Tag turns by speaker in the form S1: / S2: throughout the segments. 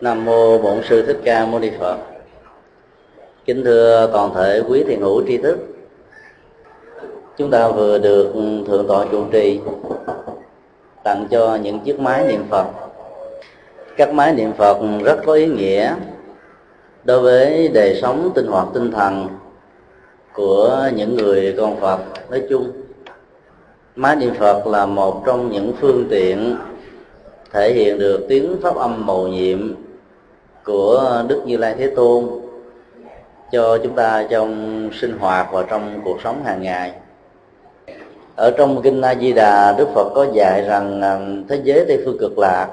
S1: Nam mô Bổn sư Thích Ca Mâu Ni Phật. Kính thưa toàn thể quý thiền hữu tri thức. Chúng ta vừa được thượng tọa chủ trì tặng cho những chiếc máy niệm Phật. Các máy niệm Phật rất có ý nghĩa đối với đời sống tinh hoạt tinh thần của những người con Phật nói chung. Máy niệm Phật là một trong những phương tiện thể hiện được tiếng pháp âm màu nhiệm của Đức Như Lai Thế Tôn cho chúng ta trong sinh hoạt và trong cuộc sống hàng ngày. Ở trong kinh A Di Đà, Đức Phật có dạy rằng à, thế giới Tây phương cực lạc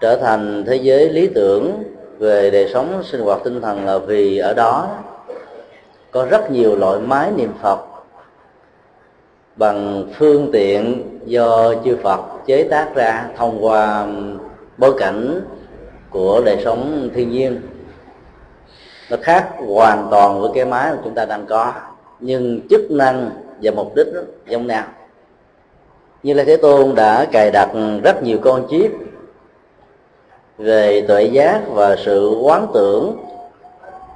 S1: trở thành thế giới lý tưởng về đời sống sinh hoạt tinh thần là vì ở đó có rất nhiều loại máy niệm Phật bằng phương tiện do chư Phật chế tác ra thông qua bối cảnh của đời sống thiên nhiên. Nó khác hoàn toàn với cái máy mà chúng ta đang có nhưng chức năng và mục đích đó, giống nhau. Như là thế tôn đã cài đặt rất nhiều con chip về tuệ giác và sự quán tưởng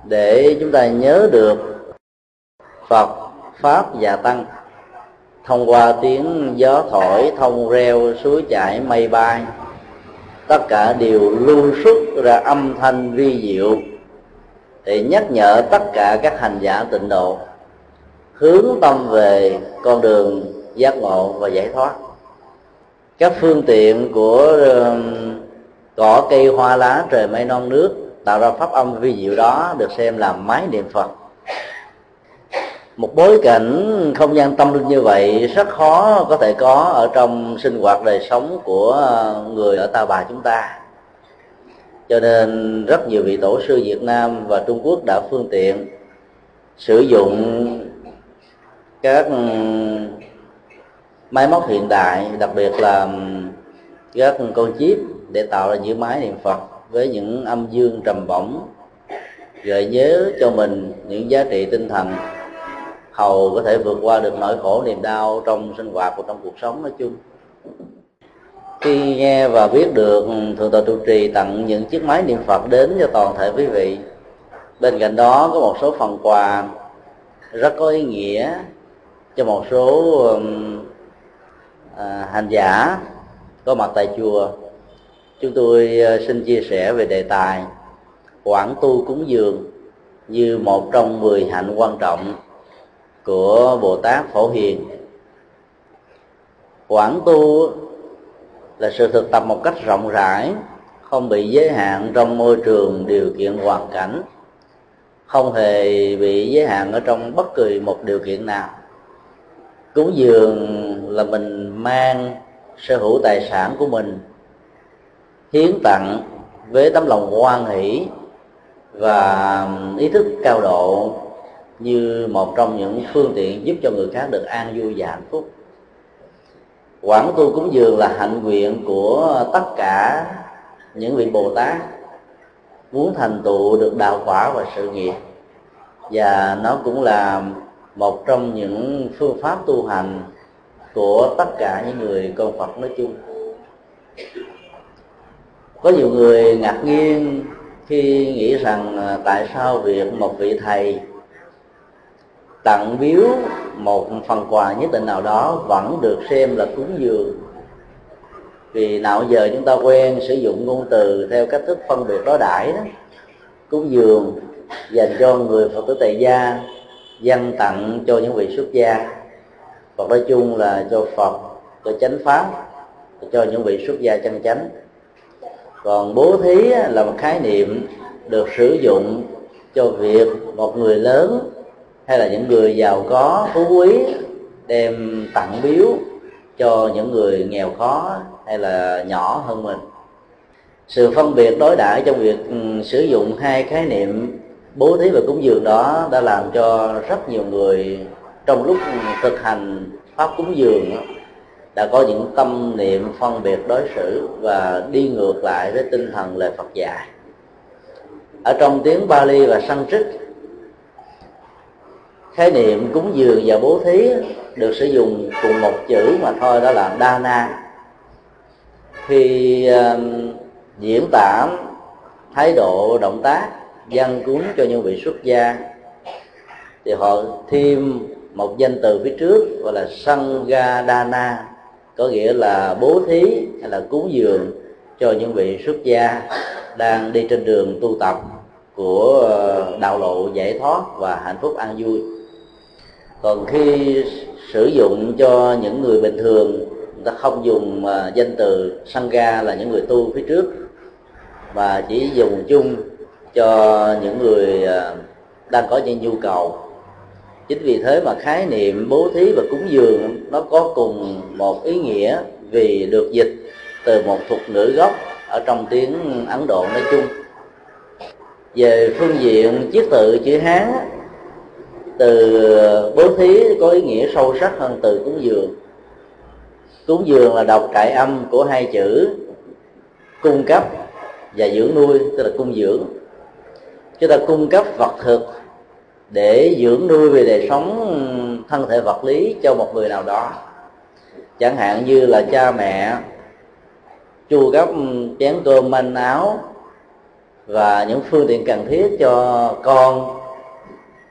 S1: để chúng ta nhớ được phật pháp và tăng thông qua tiếng gió thổi thông reo suối chảy mây bay tất cả đều lưu xuất ra âm thanh vi diệu để nhắc nhở tất cả các hành giả tịnh độ, hướng tâm về con đường giác ngộ và giải thoát. Các phương tiện của um, cỏ cây hoa lá trời mây non nước tạo ra pháp âm vi diệu đó được xem là máy niệm phật một bối cảnh không gian tâm linh như vậy rất khó có thể có ở trong sinh hoạt đời sống của người ở ta bà chúng ta. Cho nên rất nhiều vị tổ sư Việt Nam và Trung Quốc đã phương tiện sử dụng các ừ, máy móc hiện đại, đặc biệt là các con chip để tạo ra những máy niệm Phật với những âm dương trầm bổng gợi nhớ cho mình những giá trị tinh thần hầu có thể vượt qua được nỗi khổ niềm đau trong sinh hoạt và trong cuộc sống nói chung. Khi nghe và biết được thượng tọa trụ trì tặng những chiếc máy niệm phật đến cho toàn thể quý vị. Bên cạnh đó có một số phần quà rất có ý nghĩa cho một số um, à, hành giả có mặt tại chùa. Chúng tôi à, xin chia sẻ về đề tài quản tu cúng dường như một trong mười hạnh quan trọng của bồ tát phổ hiền. Quảng tu là sự thực tập một cách rộng rãi, không bị giới hạn trong môi trường điều kiện hoàn cảnh, không hề bị giới hạn ở trong bất kỳ một điều kiện nào. Cúng dường là mình mang sở hữu tài sản của mình, hiến tặng với tấm lòng hoan hỷ và ý thức cao độ như một trong những phương tiện giúp cho người khác được an vui và hạnh phúc. Quảng tu cúng dường là hạnh nguyện của tất cả những vị bồ tát muốn thành tựu được đạo quả và sự nghiệp. Và nó cũng là một trong những phương pháp tu hành của tất cả những người con Phật nói chung. Có nhiều người ngạc nhiên khi nghĩ rằng à, tại sao việc một vị thầy tặng biếu một phần quà nhất định nào đó vẫn được xem là cúng dường. Vì nào giờ chúng ta quen sử dụng ngôn từ theo cách thức phân biệt đối đãi đó. Cúng dường dành cho người phật tử tại gia dân tặng cho những vị xuất gia. Hoặc nói chung là cho Phật, cho chánh pháp, cho những vị xuất gia chân chánh. Còn bố thí là một khái niệm được sử dụng cho việc một người lớn hay là những người giàu có, phú quý đem tặng biếu cho những người nghèo khó hay là nhỏ hơn mình. Sự phân biệt đối đãi trong việc ừ, sử dụng hai khái niệm bố thí và cúng dường đó đã làm cho rất nhiều người trong lúc thực hành pháp cúng dường đã có những tâm niệm phân biệt đối xử và đi ngược lại với tinh thần lời Phật dạy. Ở trong tiếng Bali và Sanskrit khái niệm cúng dường và bố thí được sử dụng cùng một chữ mà thôi đó là đa na khi uh, um, diễn tả thái độ động tác dân cúng cho những vị xuất gia. Thì họ thêm một danh từ phía trước gọi là sangadana có nghĩa là bố thí hay là cúng dường cho những vị xuất gia đang đi trên đường tu tập của uh, đạo lộ giải thoát và hạnh phúc an vui còn khi sử dụng cho những người bình thường người ta không dùng ờ, danh từ sangha là những người tu phía trước mà chỉ dùng chung cho những người à, đang có những nhu cầu. Chính vì thế mà khái niệm bố thí và cúng dường nó có cùng một ý nghĩa vì được dịch từ một thuật ngữ gốc ở trong tiếng ấn độ nói chung. Về phương diện chiếc tự chữ hán từ ờ, bố thí có ý nghĩa sâu sắc hơn từ cúng dường. Cúng dường là đọc trại âm của hai chữ cung cấp và dưỡng nuôi, tức là cung dưỡng. Chúng ta cung cấp vật thực để dưỡng nuôi về đời sống thân thể vật lý cho một người nào đó. Chẳng hạn như là cha mẹ chu cấp chén cơm manh áo và những phương tiện cần thiết cho con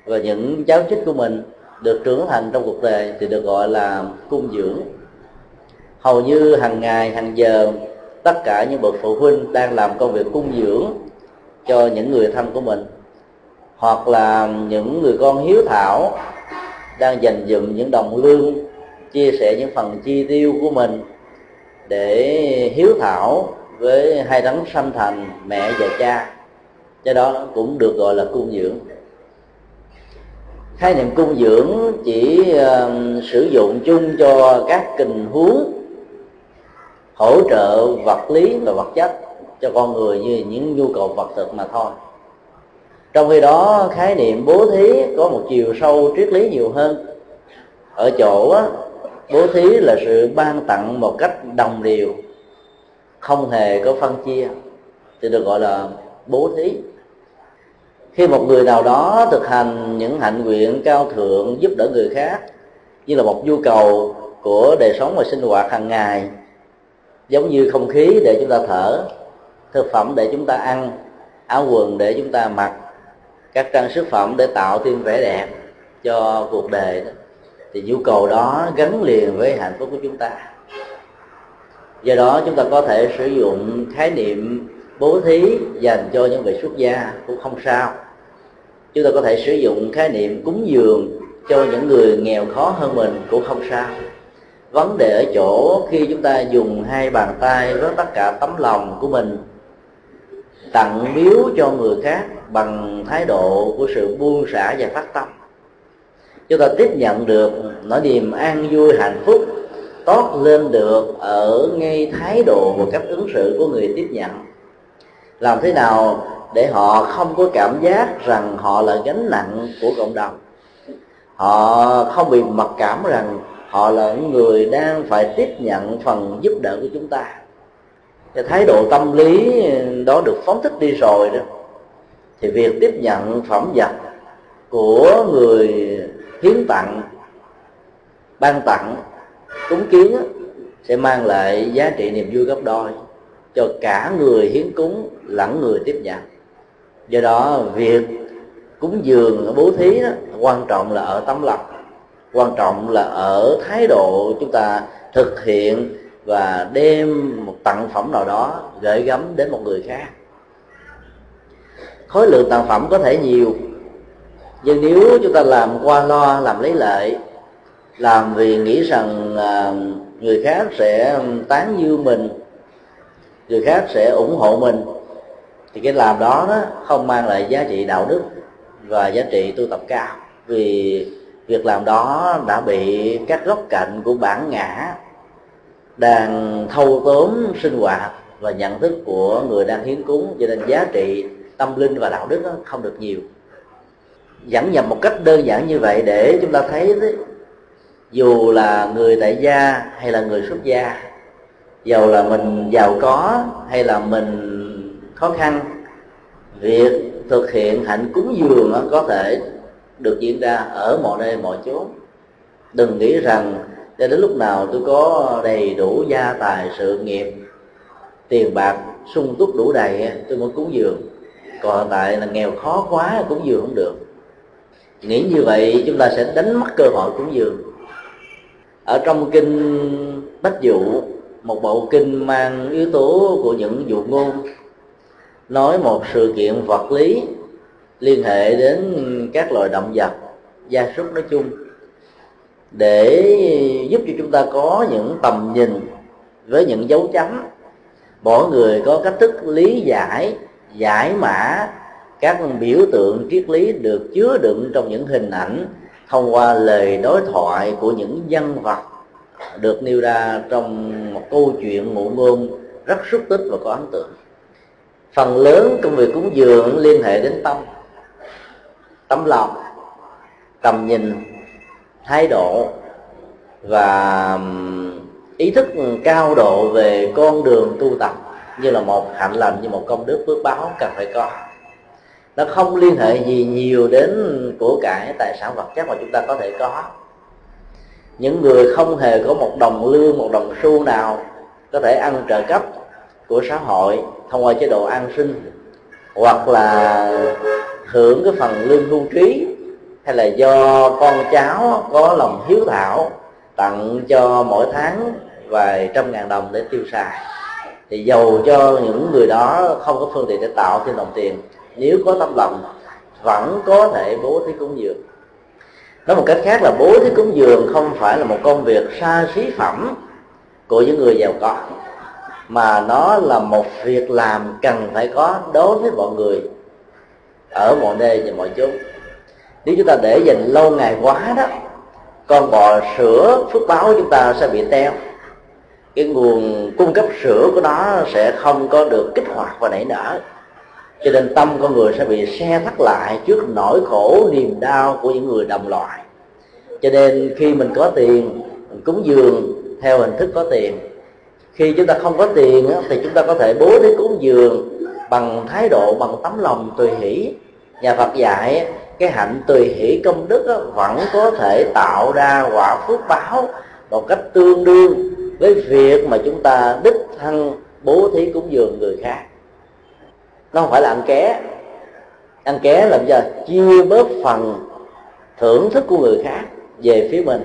S1: và những cháu chích của mình được trưởng thành trong cuộc đời thì được gọi là cung dưỡng. Hầu như hàng ngày, hàng giờ, tất cả những bậc phụ huynh đang làm công việc cung dưỡng cho những người thân của mình, hoặc là những người con hiếu thảo đang dành dụm những đồng lương, chia sẻ những phần chi tiêu của mình để hiếu thảo với hai đấng sanh thành mẹ và cha. Do đó cũng được gọi là cung dưỡng khái niệm cung dưỡng chỉ uh, sử dụng chung cho các tình huống hỗ trợ vật lý và vật chất cho con người như những nhu cầu vật thực mà thôi. Trong khi đó khái niệm bố thí có một chiều sâu triết lý nhiều hơn. Ở chỗ á, bố thí là sự ban tặng một cách đồng đều không hề có phân chia thì được gọi là bố thí khi một người nào đó thực hành những hạnh nguyện cao thượng giúp đỡ người khác, như là một nhu cầu của đời sống và sinh hoạt hàng ngày, giống như không khí để chúng ta thở, thực phẩm để chúng ta ăn, áo quần để chúng ta mặc, các trang sức phẩm để tạo thêm vẻ đẹp cho cuộc đời đó, thì nhu cầu đó gắn liền với hạnh phúc của chúng ta. Do đó, chúng ta có thể sử dụng khái niệm bố thí dành cho những vị xuất gia cũng không sao chúng ta có thể sử dụng khái niệm cúng dường cho những người nghèo khó hơn mình cũng không sao. Vấn đề ở chỗ khi chúng ta dùng hai bàn tay với tất cả tấm lòng của mình, tặng biếu cho người khác bằng thái độ của sự buông xả và phát tâm. Chúng ta tiếp nhận được nỗi niềm an vui, hạnh phúc, tốt lên được ở ngay thái độ và cách ứng xử của người tiếp nhận làm thế nào để họ không có cảm giác rằng họ là gánh nặng của cộng đồng? Họ không bị mặc cảm rằng họ là những người đang phải tiếp nhận phần giúp đỡ của chúng ta. Cái thái độ tâm lý đó được phóng thích đi rồi đó. Thì việc tiếp nhận phẩm vật của người hiến tặng, ban tặng, cúng kiến sẽ mang lại giá trị niềm vui gấp đôi cho cả người hiến cúng lẫn người tiếp nhận. Do đó, việc cúng dường bố thí đó, quan trọng là ở tấm lòng. Quan trọng là ở thái độ chúng ta thực hiện và đem một tặng phẩm nào đó gửi gắm đến một người khác. Khối lượng tặng phẩm có thể nhiều, nhưng nếu chúng ta làm qua lo làm lấy lợi làm vì nghĩ rằng à, người khác sẽ tán dương mình người khác sẽ ủng hộ mình. Thì cái làm đó đó không mang lại giá trị đạo đức và giá trị tu tập cao. Vì việc làm đó đã bị các góc cạnh của bản ngã đang thâu tóm sinh hoạt và nhận thức của người đang hiến cúng. Cho nên giá trị tâm linh và đạo đức không được nhiều. Dẫn nhập một cách đơn giản như vậy để chúng ta thấy đấy, dù là người tại gia hay là người xuất gia giàu là mình giàu có hay là mình khó khăn? Việc thực hiện hạnh cúng dường có thể được diễn ra ở mọi nơi, mọi chốn. Đừng nghĩ rằng cho đến lúc nào tôi có đầy đủ gia tài, sự nghiệp, tiền bạc sung túc đủ đầy tôi mới cúng dường. Còn tại là nghèo khó quá, cúng dường không được. Nghĩ như vậy, chúng ta sẽ đánh mất cơ hội cúng dường. Ở trong kinh bách dụ một bộ kinh mang yếu tố của những dụ ngôn. Nói một sự kiện vật lý liên hệ đến các loài động vật, gia súc nói chung, để giúp cho chúng ta có những tầm nhìn với những dấu chấm. Mỗi người có cách thức lý giải giải mã các biểu tượng triết lý được chứa đựng trong những hình ảnh thông qua lời đối thoại của những nhân vật được nêu ra trong một câu chuyện ngụ ngôn rất xúc tích và có ấn tượng. Phần lớn công việc cúng dường liên hệ đến tâm, tấm lòng, tầm nhìn, thái độ và ý thức cao độ về con đường tu tập, như là một hạnh lành, như một công đức phước báo cần phải có. Nó không liên hệ gì nhiều đến của cải tài sản vật chất mà chúng ta có thể có những người không hề có một đồng lương, một đồng xu nào có thể ăn trợ cấp của xã hội thông qua chế độ an sinh, hoặc là hưởng cái phần lương hưu trí, hay là do con cháu có lòng hiếu thảo tặng cho mỗi tháng vài trăm ngàn đồng để tiêu xài. Thì giàu cho những người đó không có phương tiện để tạo thêm đồng tiền, nếu có tâm lòng, vẫn có thể bố thí cúng dường nói một cách khác là bố thí cúng dường không phải là một công việc xa xí phẩm của những người giàu có, mà nó là một việc làm cần phải có đối với mọi người ở mọi nơi và mọi chỗ nếu chúng ta để dành lâu ngày quá đó, con bò sữa phước báo của chúng ta sẽ bị teo. Cái nguồn cung cấp sữa của nó sẽ không có được kích hoạt và nảy nở cho nên tâm con người sẽ bị xe thắt lại trước nỗi khổ, niềm đau của những người đồng loại. Cho nên khi mình có tiền, mình cúng dường theo hình thức có tiền. Khi chúng ta không có tiền thì chúng ta có thể bố thí cúng dường bằng thái độ, bằng tấm lòng tùy hỷ. Nhà Phật dạy cái hạnh tùy hỷ công đức vẫn có thể tạo ra quả phước báo một cách tương đương với việc mà chúng ta đích thân bố thí cúng dường người khác nó không phải là ăn ké. Ăn ké làm cho chia bớt phần thưởng thức của người khác về phía mình.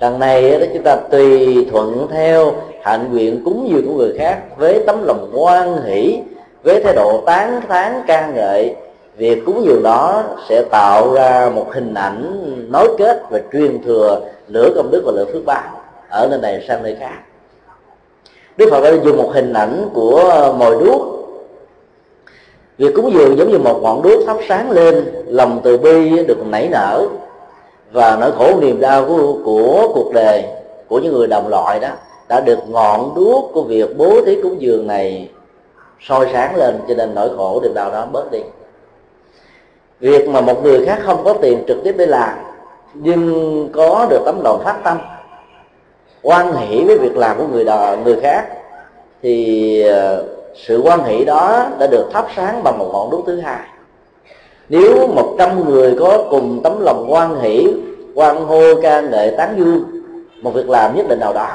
S1: Đằng này đó chúng ta tùy thuận theo hạnh nguyện cúng dường của người khác với tấm lòng ngoan hỷ, với thái độ tán thán ca ngợi. Việc cúng dường đó sẽ tạo ra một hình ảnh nối kết và truyền thừa lửa công đức và lửa phước báo ở nơi này sang nơi khác. Đức phật đã dùng một hình ảnh của mồi đuốc việc cúng dường giống như một ngọn đuốc thắp sáng lên lòng từ bi được nảy nở và nỗi khổ niềm đau của, của cuộc đời của những người đồng loại đó đã được ngọn đuốc của việc bố thí cúng dường này soi sáng lên cho nên nỗi khổ niềm đau đó bớt đi. Việc mà một người khác không có tiền trực tiếp để làm nhưng có được tấm lòng phát tâm quan hỷ với việc làm của người đò, người khác thì ờ, sự quan hỷ đó đã được thắp sáng bằng một ngọn đuốc thứ hai. Nếu một trăm người có cùng tấm lòng quan hỷ quan hô ca ngợi tán dương, một việc làm nhất định nào đó,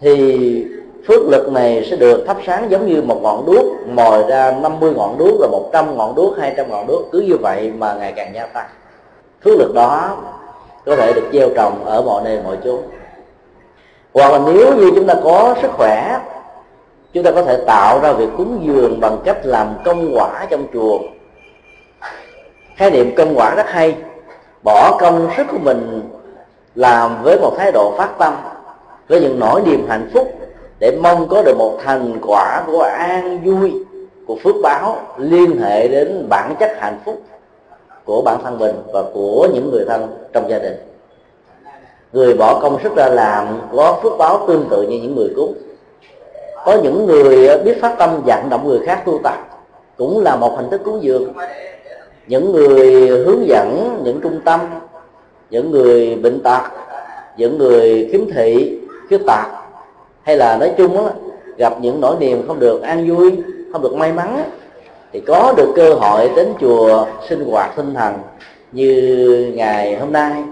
S1: thì phước lực này sẽ được thắp sáng giống như một ngọn đuốc mồi ra 50 ngọn đuốc là 100 ngọn đuốc 200 ngọn đuốc, cứ như vậy mà ngày càng gia tăng. Phước lực đó có thể được gieo trồng ở mọi nơi, mọi chỗ hoặc là nếu như chúng ta có sức khỏe chúng ta có thể tạo ra việc cúng dường bằng cách làm công quả trong chùa. Khái niệm công quả rất hay. Bỏ công sức của mình làm với một thái độ phát tâm, với những nỗi niềm hạnh phúc, để mong có được một thành quả của an vui, của phước báo liên hệ đến bản chất hạnh phúc của bản thân mình và của những người thân trong gia đình. Người bỏ công sức ra làm có phước báo tương tự như những người cúng có những người ờ, biết phát tâm vận động người khác tu tập cũng là một hình thức cúng dường. Những người hướng dẫn những trung tâm những người bệnh tật những người khiếm thị khuyết tật hay là nói chung đó, gặp những nỗi niềm không được an vui không được may mắn thì có được cơ hội đến chùa sinh hoạt tinh thần như ngày hôm nay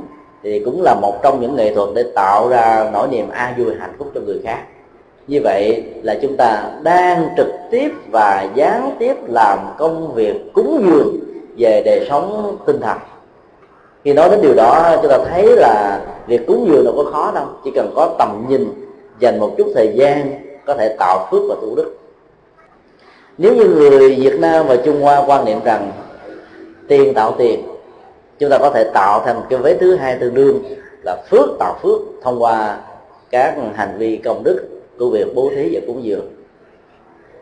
S1: thì cũng là một trong những nghệ thuật để tạo ra nỗi niềm an vui hạnh phúc cho người khác như vậy là chúng ta đang trực tiếp và gián tiếp làm công việc cúng dường về đời sống tinh thần. Khi nói đến điều đó, chúng ta thấy là việc cúng dường đâu có khó đâu, chỉ cần có tầm nhìn, dành một chút thời gian, có thể tạo phước và tu đức. Nếu như người việt nam và trung hoa quan niệm rằng tiền tạo tiền, chúng ta có thể tạo thành cái vế thứ hai tương đương là phước tạo phước thông qua các hành vi công đức của việc bố thí và cúng dường.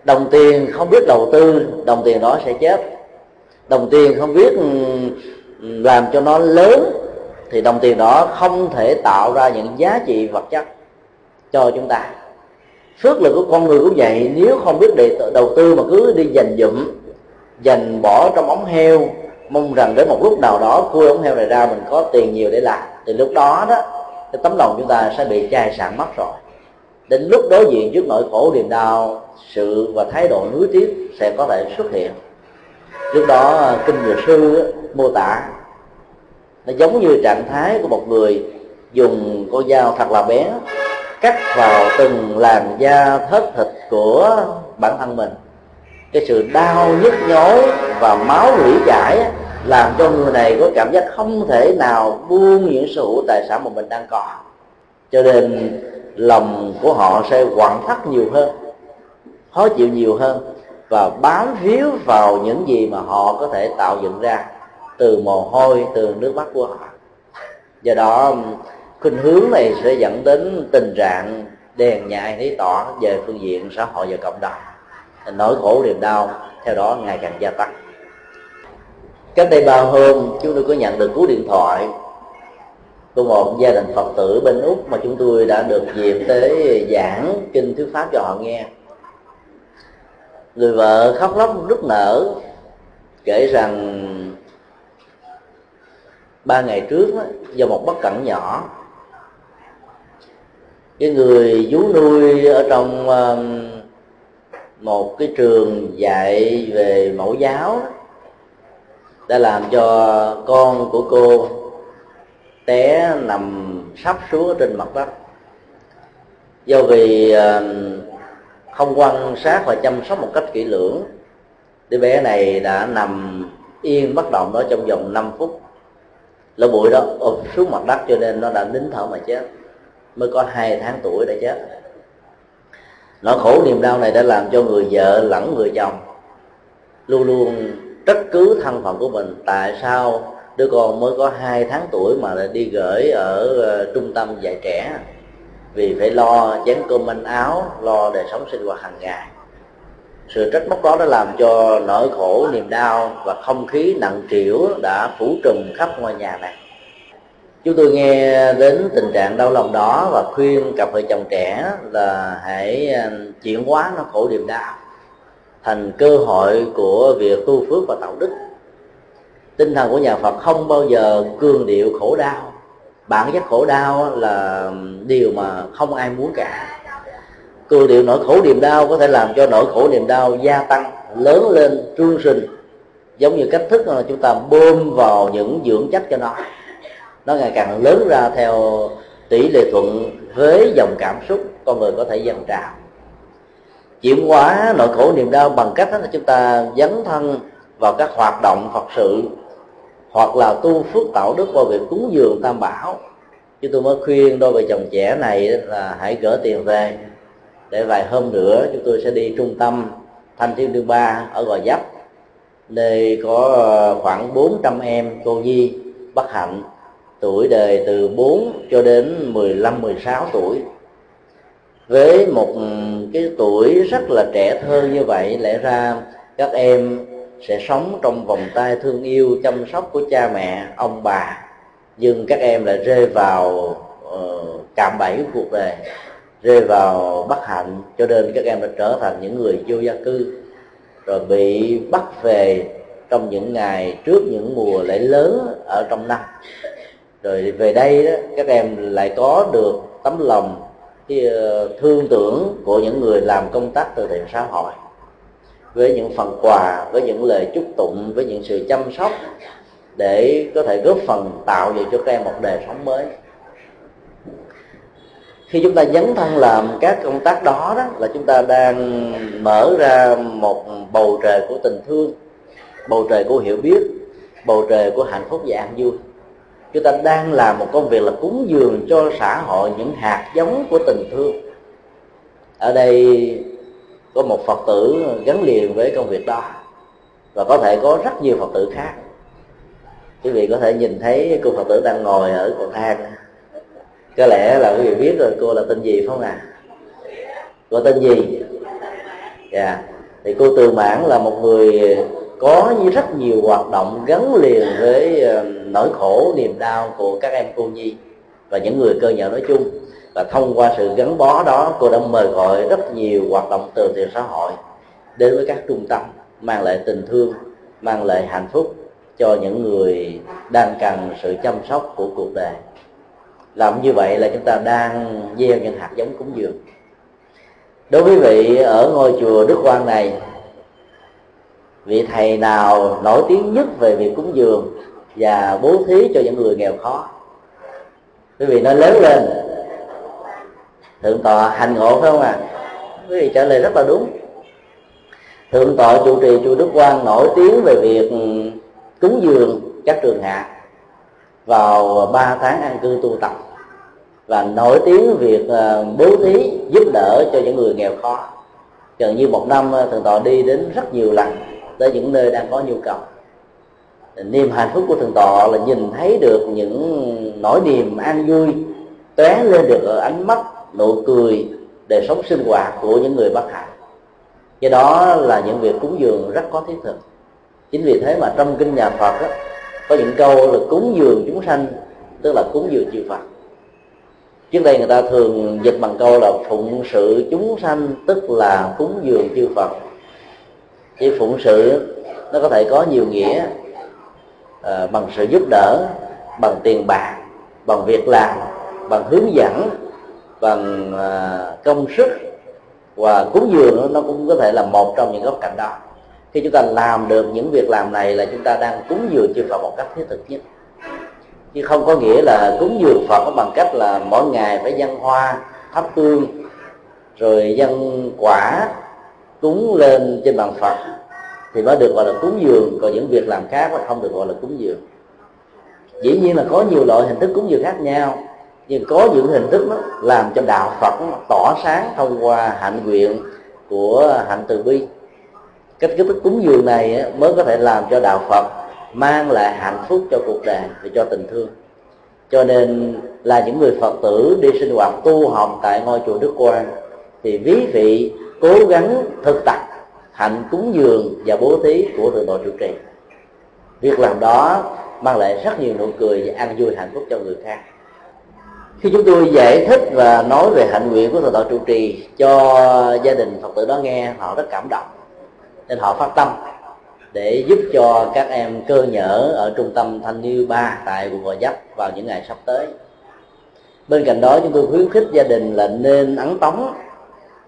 S1: Đồng tiền không biết đầu tư, đồng tiền đó sẽ chết. Đồng tiền không biết ừ, làm cho nó lớn, thì đồng tiền đó không thể tạo ra những giá trị vật chất cho chúng ta. Phước lực của con người cũng vậy, nếu không biết để đầu tư mà cứ đi dành dụm, dành bỏ trong ống heo, mong rằng đến một lúc nào đó cua ống heo này ra mình có tiền nhiều để làm, thì lúc đó đó, cái tấm lòng chúng ta sẽ bị chai sạn mất rồi đến lúc đối diện trước nỗi khổ niềm đau, sự và thái độ nuối tiếc sẽ có thể xuất hiện. Lúc đó à, kinh dược sư mô tả, nó giống như trạng thái của một người dùng con dao thật là bé, cắt vào từng làn da thớt thịt của bản thân mình. Cái sự đau nhức nhối và máu rỉ chảy làm cho người này có cảm giác không thể nào buông những sở hữu tài sản mà mình đang có. Cho nên lòng của họ sẽ quặn thắt nhiều hơn, khó chịu nhiều hơn và bám víu vào những gì mà họ có thể tạo dựng ra từ mồ hôi, từ nước mắt của họ. Do đó, khuynh hướng này sẽ dẫn đến tình trạng đèn nhại thấy tỏ về phương diện xã hội và cộng đồng. Nỗi khổ niềm đau theo đó ngày càng gia tăng. Cách đây ba hôm chúng tôi có nhận được cú điện thoại của một gia đình phật tử bên úc mà chúng tôi đã được dịp tới giảng kinh thuyết pháp cho họ nghe. Người vợ khóc lóc nức nở kể rằng ba ngày trước đó, do một bất cẩn nhỏ cái người vú nuôi ở trong ờ, một cái trường dạy về mẫu giáo đã làm cho con của cô té nằm sắp xuống ở trên mặt đất. Do vì ờ, không quan sát và chăm sóc một cách kỹ lưỡng, đứa bé này đã nằm yên bất động đó trong vòng 5 phút. Lỗ bụi đó ụp xuống mặt đất cho nên nó đã nín thở mà chết, mới có hai tháng tuổi đã chết. Nỗi khổ niềm đau này đã làm cho người vợ lẫn người chồng luôn luôn trách cứ thân phận của mình. Tại sao đứa con mới có hai tháng tuổi mà lại đi gửi ở ờ, trung tâm dạy trẻ. Vì phải lo chén cơm manh áo, lo đời sống sinh hoạt hàng ngày. Sự trách móc đó đã làm cho nỗi khổ, niềm đau và không khí nặng trĩu đã phủ trùm khắp ngôi nhà này. Chúng tôi nghe đến tình trạng đau lòng đó và khuyên cặp vợ chồng trẻ là hãy ờ, chuyển hóa nó khổ niềm đau thành cơ hội của việc tu phước và tạo đức tinh thần của nhà phật không bao giờ cường điệu khổ đau. Bản chất khổ đau là điều mà không ai muốn cả. Cường điệu nỗi khổ niềm đau có thể làm cho nỗi khổ niềm đau gia tăng, lớn lên, trương sinh. Giống như cách thức là chúng ta bơm vào những dưỡng chất cho nó. Nó ngày càng lớn ra theo tỷ lệ thuận với dòng cảm xúc, con người có thể dâng trào. Chuyển hóa nỗi khổ niềm đau bằng cách là chúng ta dấn thân vào các hoạt động phật sự hoặc là tu phước tạo đức qua việc cúng dường tam bảo. Chứ tôi mới khuyên đôi vợ chồng trẻ này là hãy gỡ tiền về. Để vài hôm nữa chúng tôi sẽ đi trung tâm thanh thiếu niên ba ở gò dấp nơi có khoảng 400 em cô nhi bất hạnh, tuổi đời từ 4 cho đến 15 16 tuổi. Với một cái tuổi rất là trẻ thơ như vậy, lẽ ra các em sẽ sống trong vòng tay thương yêu chăm sóc của cha mẹ ông bà. Nhưng các em lại rơi vào uh, cạm bẫy của cuộc đời rơi vào bất hạnh. Cho nên các em đã trở thành những người vô gia cư rồi bị bắt về trong những ngày trước những mùa lễ lớn ở trong năm. Rồi về đây đó, các em lại có được tấm lòng cái ờ, thương tưởng của những người làm công tác từ thiện xã hội với những phần quà, với những lời chúc tụng, với những sự chăm sóc để có thể góp phần tạo dựng cho các em một đời sống mới. Khi chúng ta dấn thân làm các công tác đó đó, là chúng ta đang mở ra một bầu trời của tình thương, bầu trời của hiểu biết, bầu trời của hạnh phúc và an vui. Chúng ta đang làm một công việc là cúng dường cho xã hội những hạt giống của tình thương. Ở đây có một phật tử gắn liền với công việc đó. Và có thể có rất nhiều phật tử khác. Quý vị có thể nhìn thấy cô phật tử đang ngồi ở cầu thang. Có lẽ là quý vị biết rồi, cô là tên gì phải không à cô tên gì? Dạ. Yeah. thì cô từ mãn là một người có rất nhiều hoạt động gắn liền với ờ, nỗi khổ, niềm đau của các em cô nhi và những người cơ nhở nói chung và thông qua sự gắn bó đó, cô đã mời gọi rất nhiều hoạt động từ thiện xã hội đến với các trung tâm, mang lại tình thương, mang lại hạnh phúc cho những người đang cần sự chăm sóc của cuộc đời. Làm như vậy là chúng ta đang gieo những hạt giống cúng dường. Đối với vị ở ngôi chùa đức quang này, vị thầy nào nổi tiếng nhất về việc cúng dường và bố thí cho những người nghèo khó? Quý vị nói lớn lên thượng tọa hành ngộ phải không à quý vị trả lời rất là đúng. Thượng tọa chủ trì chùa đức quang nổi tiếng về việc ừ, cúng dường các trường hạ vào ba tháng an cư tu tập và nổi tiếng việc ờ, bố thí giúp đỡ cho những người nghèo khó. Gần như một năm ờ, thượng tọa đi đến rất nhiều lần tới những nơi đang có nhu cầu. Niềm hạnh phúc của thượng tọa là nhìn thấy được những nỗi niềm an vui tóe lên được ở ánh mắt nụ cười đời sống sinh hoạt của những người bất hạnh cái đó là những việc cúng dường rất có thiết thực. Chính vì thế mà trong kinh nhà phật đó, có những câu là cúng dường chúng sanh tức là cúng dường chư phật. Trước đây người ta thường dịch bằng câu là phụng sự chúng sanh tức là cúng dường chư phật. Thì phụng sự nó có thể có nhiều nghĩa à, bằng sự giúp đỡ bằng tiền bạc bằng việc làm bằng hướng dẫn bằng à, công sức và cúng dường nó cũng có thể là một trong những góc cạnh đó. Khi chúng ta làm được những việc làm này là chúng ta đang cúng dường chư Phật một cách thiết thực nhất. Chứ không có nghĩa là cúng dường Phật bằng cách là mỗi ngày phải dân hoa, thắp hương, rồi dân quả, cúng lên trên bàn Phật thì mới được gọi là cúng dường. Còn những việc làm khác là không được gọi là cúng dường. Dĩ nhiên là có nhiều loại hình thức cúng dường khác nhau nhưng có những hình thức đó làm cho đạo Phật tỏ sáng thông qua hạnh nguyện của hạnh từ bi. Cách cái thức cúng dường này mới có thể làm cho đạo Phật mang lại hạnh phúc cho cuộc đời và cho tình thương. Cho nên là những người Phật tử đi sinh hoạt tu học tại ngôi chùa Đức Quang thì ví vị cố gắng thực tập hạnh cúng dường và bố thí của thượng tọa trụ trì. Việc làm đó mang lại rất nhiều nụ cười và an vui hạnh phúc cho người khác khi chúng tôi giải thích và nói về hạnh nguyện của thượng tọa trụ trì cho gia đình phật tử đó nghe, họ rất cảm động. Nên họ phát tâm để giúp cho các em cơ nhở ở trung tâm thanh niên ba tại quận gò vấp vào những ngày sắp tới. Bên cạnh đó, chúng tôi khuyến khích gia đình là nên ấn tống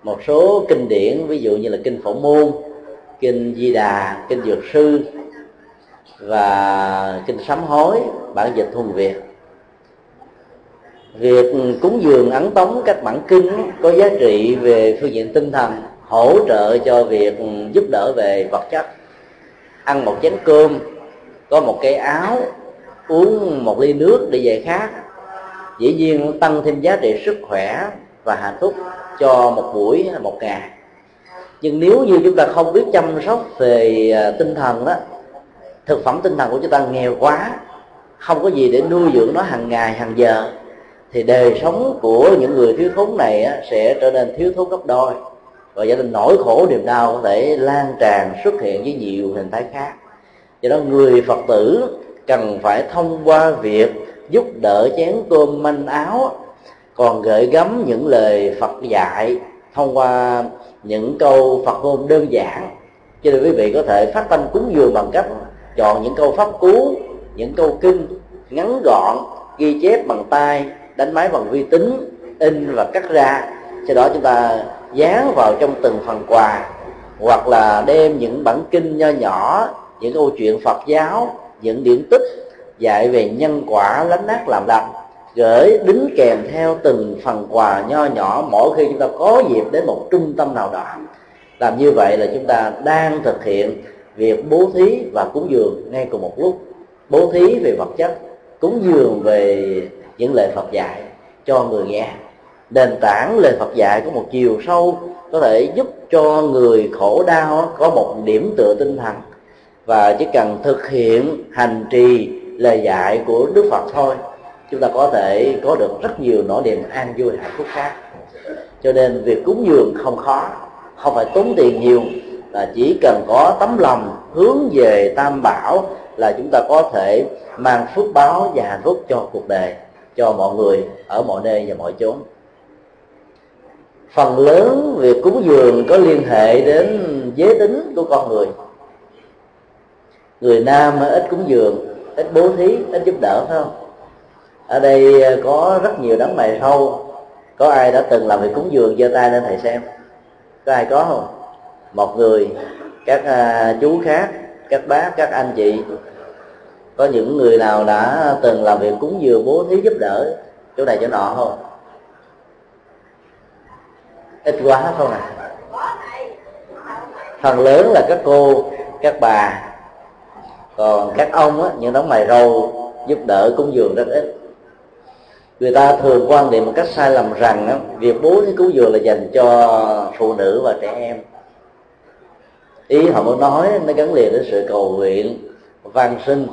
S1: một số kinh điển, ví dụ như là kinh phổ môn, kinh di đà, kinh dược sư và kinh sám hối, bản dịch thuần việt việc cúng dường ấn tống các bản kinh có giá trị về phương diện tinh thần, hỗ trợ cho việc giúp đỡ về vật chất. Ăn một chén cơm, có một cái áo, uống một ly nước để về khác. Dĩ nhiên tăng thêm giá trị sức khỏe và hạnh phúc cho một buổi một ngày. Nhưng nếu như chúng ta không biết chăm sóc về à, tinh thần đó thực phẩm tinh thần của chúng ta nghèo quá, không có gì để nuôi dưỡng nó hàng ngày, hàng giờ thì đời sống của những người thiếu thốn này sẽ trở nên thiếu thốn gấp đôi. Và gia đình nỗi khổ niềm đau có thể lan tràn, xuất hiện với nhiều hình thái khác. Do đó, người phật tử cần phải thông qua việc giúp đỡ chén cơm manh áo, còn gợi gắm những lời phật dạy, thông qua những câu phật ngôn đơn giản. Cho nên quý vị có thể phát tâm cúng dường bằng cách chọn những câu pháp cú, những câu kinh ngắn gọn, ghi chép bằng tay đánh máy bằng vi tính in và cắt ra. Sau đó chúng ta dán vào trong từng phần quà, hoặc là đem những bản kinh nho nhỏ, những câu chuyện phật giáo, những điển tích dạy về nhân quả lánh nát làm lành gửi đính kèm theo từng phần quà nho nhỏ mỗi khi chúng ta có dịp đến một trung tâm nào đó. Làm như vậy là chúng ta đang thực hiện việc bố thí và cúng dường ngay cùng một lúc. Bố thí về vật chất, cúng dường về những lời Phật dạy cho người nghe. Nền tảng lời Phật dạy có một chiều sâu có thể giúp cho người khổ đau có một điểm tựa tinh thần và chỉ cần thực hiện hành trì lời dạy của Đức Phật thôi, chúng ta có thể có được rất nhiều nỗi niềm an vui hạnh phúc khác. Cho nên việc cúng dường không khó, không phải tốn tiền nhiều là chỉ cần có tấm lòng hướng về tam bảo là chúng ta có thể mang phước báo và hạnh phúc cho cuộc đời cho mọi người ở mọi nơi và mọi chốn. Phần lớn việc cúng dường có liên hệ đến giới tính của con người. Người nam ít cúng dường, ít bố thí, ít giúp đỡ, phải không? Ở đây có rất nhiều đám mày sâu có ai đã từng làm việc cúng dường giơ tay lên thầy xem? Có ai có không? Một người, các à, chú khác, các bác, các anh chị có những người nào đã từng làm việc cúng dường bố thí giúp đỡ chỗ này chỗ nọ không? Ít quá không à? Phần lớn là các cô các bà. Còn các ông á, những đóng mày râu giúp đỡ cúng dường rất ít. Người ta thường quan niệm một cách sai lầm rằng á, việc bố thí cúng dường là dành cho phụ nữ và trẻ em. Ý họ muốn nói nó gắn liền đến sự cầu nguyện van sinh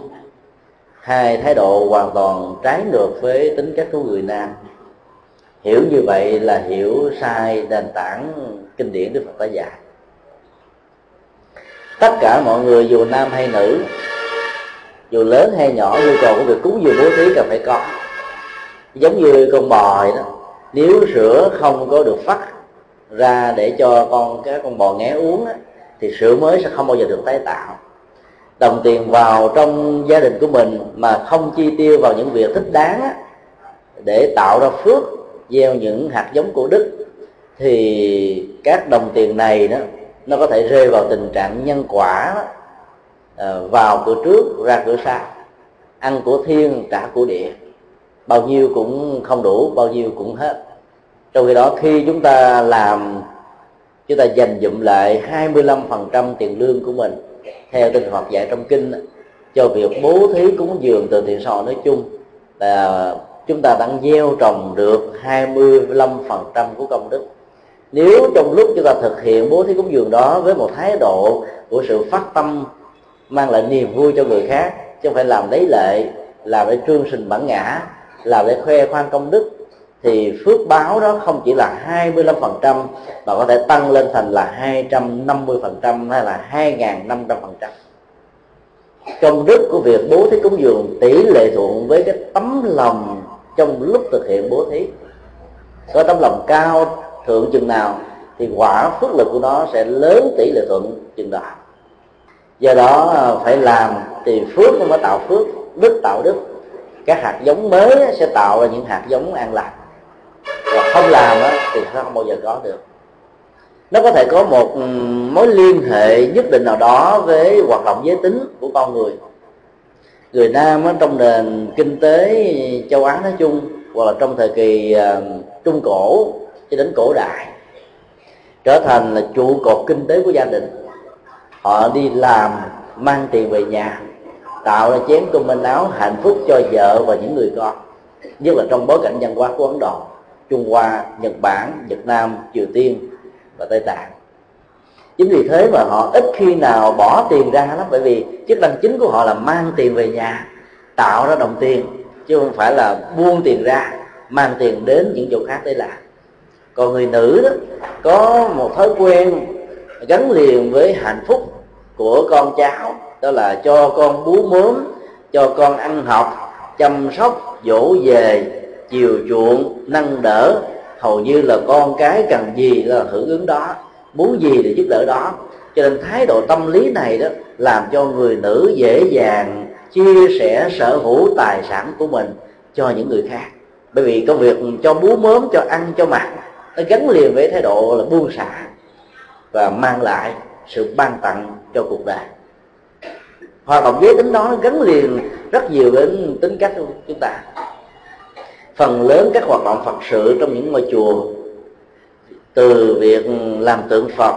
S1: hai thái độ hoàn toàn trái ngược với tính cách của người nam. Hiểu như vậy là hiểu sai nền tảng kinh điển đức phật đã dạy. Tất cả mọi người dù nam hay nữ dù lớn hay nhỏ nhu cầu của việc cúng dường bố thí cần phải có. Giống như con bò đó nếu sữa không có được phát ra để cho con cái con bò nghé uống á, thì sữa mới sẽ không bao giờ được tái tạo đồng tiền vào trong gia đình của mình mà không chi tiêu vào những việc thích đáng á, để tạo ra phước gieo những hạt giống của đức thì các đồng tiền này đó nó có thể rơi vào tình trạng nhân quả đó, à, vào cửa trước ra cửa sau. Ăn của thiên trả của địa. Bao nhiêu cũng không đủ bao nhiêu cũng hết. Trong khi đó khi chúng ta làm chúng ta dành dụm lại 25% tiền lương của mình theo tinh Phật dạy trong kinh cho việc bố thí cúng dường từ thiện xã hội nói chung là chúng ta đang gieo trồng được 25% của công đức. Nếu trong lúc chúng ta thực hiện bố thí cúng dường đó với một thái độ của sự phát tâm, mang lại niềm vui cho người khác, chứ không phải làm lấy lệ, làm để trương sinh bản ngã, làm để khoe khoang công đức thì phước báo đó không chỉ là 25% mà có thể tăng lên thành là 250% hay là 2.500% công đức của việc bố thí cúng dường tỷ lệ thuận với cái tấm lòng trong lúc thực hiện bố thí. Có tấm lòng cao, thượng chừng nào, thì quả phước lực của nó sẽ lớn tỷ lệ thuận chừng đó. Do đó à, phải làm thì phước nó mới tạo phước, đức tạo đức. Các hạt giống mới sẽ tạo ra những hạt giống an lạc không làm thì nó không bao giờ có được. Nó có thể có một ừ, mối liên hệ nhất định nào đó với hoạt động giới tính của con người. Người nam trong nền kinh tế châu á nói chung, hoặc là trong thời kỳ ờ, trung cổ cho đến cổ đại, trở thành là trụ cột kinh tế của gia đình. Họ đi làm, mang tiền về nhà, tạo ra chén cơm manh áo hạnh phúc cho vợ và những người con, nhất là trong bối cảnh văn hóa của ấn độ trung hoa, nhật bản, việt nam, triều tiên và tây tạng. Chính vì thế mà họ ít khi nào bỏ tiền ra lắm, bởi vì chức năng chính của họ là mang tiền về nhà, tạo ra đồng tiền, chứ không phải là buông tiền ra, mang tiền đến những chỗ khác để làm. Còn người nữ đó, có một thói quen gắn liền với hạnh phúc của con cháu, đó là cho con bú mớm, cho con ăn học, chăm sóc, dỗ về chiều chuộng, nâng đỡ. Hầu như là con cái cần gì là hưởng ứng đó. Muốn gì thì giúp đỡ đó. Cho nên thái độ tâm lý này đó làm cho người nữ dễ dàng chia sẻ sở hữu tài sản của mình cho những người khác. Bởi vì công việc cho bú mớm, cho ăn, cho mặc, nó gắn liền với thái độ là buông xả và mang lại sự ban tặng cho cuộc đời. Hoạt động giới tính đó gắn liền rất nhiều đến tính cách của chúng ta phần lớn các hoạt động phật sự trong những ngôi chùa, từ việc làm tượng phật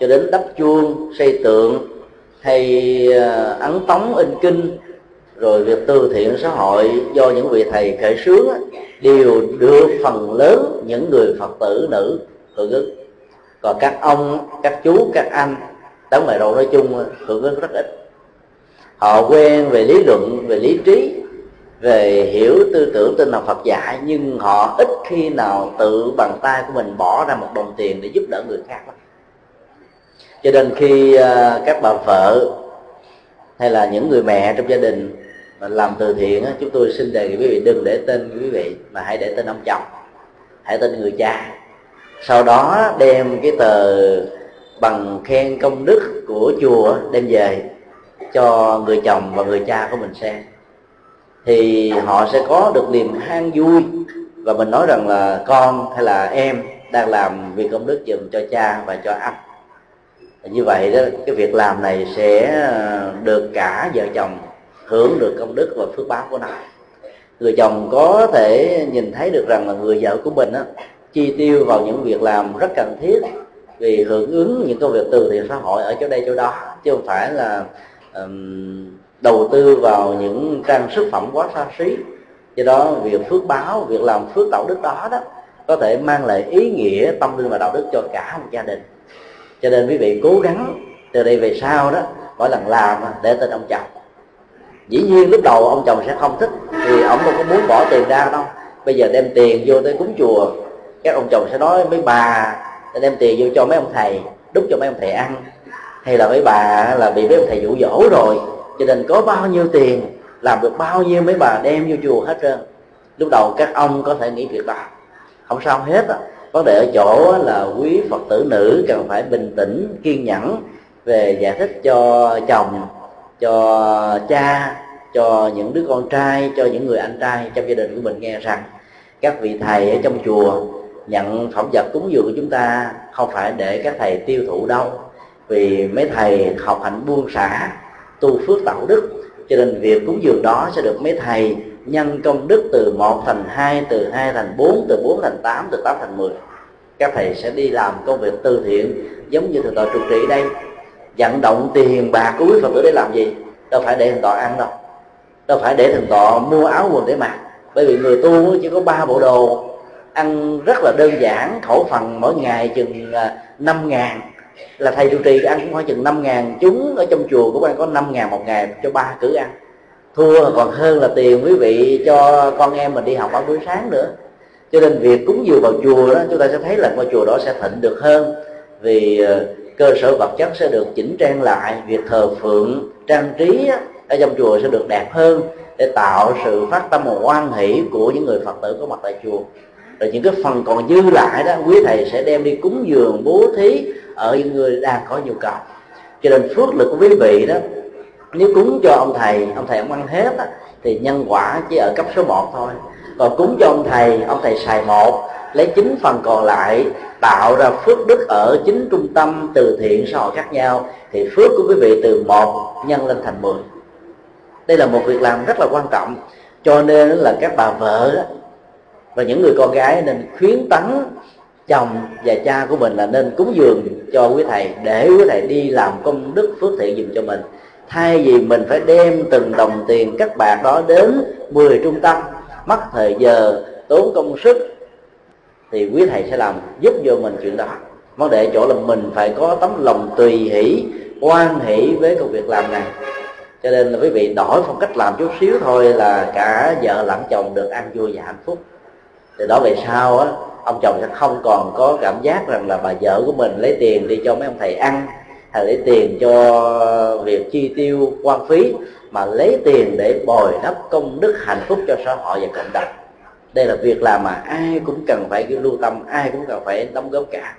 S1: cho đến đắp chuông, xây tượng, hay ờ, ấn tống, in kinh, rồi việc từ thiện xã hội do những vị thầy khởi xướng đều đưa phần lớn những người phật tử nữ hưởng ứng. Còn các ông, các chú, các anh đóng ngoài độ nói chung hưởng ứng rất ít. Họ quen về lý luận, về lý trí về hiểu tư tưởng tinh thần Phật dạy, nhưng họ ít khi nào tự bằng tay của mình bỏ ra một đồng tiền để giúp đỡ người khác lắm. Cho nên khi ờ, các bà vợ hay là những người mẹ trong gia đình mà làm từ thiện chúng tôi xin đề nghị quý vị đừng để tên quý vị, mà hãy để tên ông chồng, hãy tên người cha. Sau đó đem cái tờ bằng khen công đức của chùa đem về cho người chồng và người cha của mình xem thì họ sẽ có được niềm hang vui. Và mình nói rằng là con hay là em đang làm việc công đức dùm cho cha và cho anh. Như vậy đó cái việc làm này sẽ ờ, được cả vợ chồng hưởng được công đức và phước báo của nó. Người chồng có thể nhìn thấy được rằng là người vợ của mình á, chi tiêu vào những việc làm rất cần thiết vì hưởng ứng những công việc từ thiện xã hội ở chỗ đây chỗ đó. Chứ không phải là um, đầu tư vào những trang sức phẩm quá xa xí. Do đó, việc phước báo, việc làm phước đạo đức đó đó, có thể mang lại ý nghĩa tâm linh và đạo đức cho cả một gia đình. Cho nên quý vị cố gắng từ đây về sau đó, mỗi lần làm để tên ông chồng. Dĩ nhiên lúc đầu ông chồng sẽ không thích, thì ông không có muốn bỏ tiền ra đâu. Bây giờ đem tiền vô tới cúng chùa, các ông chồng sẽ nói, mấy bà đem tiền vô cho mấy ông thầy đúc cho mấy ông thầy ăn. Hay là mấy bà là bị mấy ông thầy dụ dỗ rồi cho nên có bao nhiêu tiền, làm được bao nhiêu mấy bà đem vô chùa hết trơn. Lúc đầu các ông có thể nghĩ việc đó không sao hết á. Vấn đề ở chỗ là quý phật tử nữ cần phải bình tĩnh, kiên nhẫn về giải thích cho chồng, cho cha, cho những đứa con trai, cho những người anh trai trong gia đình của mình nghe rằng các vị thầy ở trong chùa nhận phẩm vật cúng dường của chúng ta không phải để các thầy tiêu thụ đâu. Vì mấy thầy học hạnh buông xả tu phước tạo đức. Cho nên việc cúng dường đó sẽ được mấy thầy nhân công đức từ một thành hai, từ hai thành bốn, từ bốn thành tám, từ tám thành mười. Các thầy sẽ đi làm công việc từ thiện, giống như thượng tọa trụ trì đây. Vận động tiền bạc của quý phật tử để làm gì? Đâu phải để thượng tọa ăn đâu. Đâu phải để thượng tọa mua áo quần để mặc. Bởi vì người tu chỉ có ba bộ đồ. Ăn rất là đơn giản, khẩu phần mỗi ngày chừng à, năm ngàn là thầy trụ trì ăn cũng khoảng chừng năm ngàn. Chúng ở trong chùa của bạn có năm ngàn một ngày cho ba cử ăn. Thua còn hơn là tiền quý vị cho con em mình đi học vào buổi sáng nữa. Cho nên việc cúng dường vào chùa đó, chúng ta sẽ thấy là ngôi chùa đó sẽ thịnh được hơn. Vì ờ, cơ sở vật chất sẽ được chỉnh trang lại, việc thờ phượng, trang trí ở trong chùa sẽ được đẹp hơn để tạo sự phát tâm và hoan hỷ của những người phật tử có mặt tại chùa rồi những cái phần còn dư lại đó quý thầy sẽ đem đi cúng dường bố thí ở những người đang có nhu cầu. Cho nên phước lực của quý vị đó nếu cúng cho ông thầy ông thầy ông ăn hết á, thì nhân quả chỉ ở cấp số 1 thôi. Còn cúng cho ông thầy ông thầy xài một lấy chính phần còn lại tạo ra phước đức ở chính trung tâm từ thiện xã hội khác nhau thì phước của quý vị từ một nhân lên thành mười. Đây là một việc làm rất là quan trọng. Cho nên là các bà vợ và những người con gái nên khuyến tấn chồng và cha của mình là nên cúng dường cho quý thầy, để quý thầy đi làm công đức phước thiện dùm cho mình. Thay vì mình phải đem từng đồng tiền các bạc đó đến 10 trung tâm, mất thời giờ, tốn công sức, thì quý thầy sẽ làm giúp cho mình chuyện đó. Vấn đề chỗ là mình phải có tấm lòng tùy hỷ quan hỷ với công việc làm này. Cho nên là quý vị đổi phong cách làm chút xíu thôi là cả vợ lẫn chồng được ăn vui và hạnh phúc từ đó về sau á, ông chồng sẽ không còn có cảm giác rằng là bà vợ của mình lấy tiền đi cho mấy ông thầy ăn, hay lấy tiền cho việc chi tiêu quan phí, mà lấy tiền để bồi đắp công đức hạnh phúc cho xã hội và cộng đồng. Đây là việc làm mà ai cũng cần phải lưu tâm, ai cũng cần phải đóng góp cả.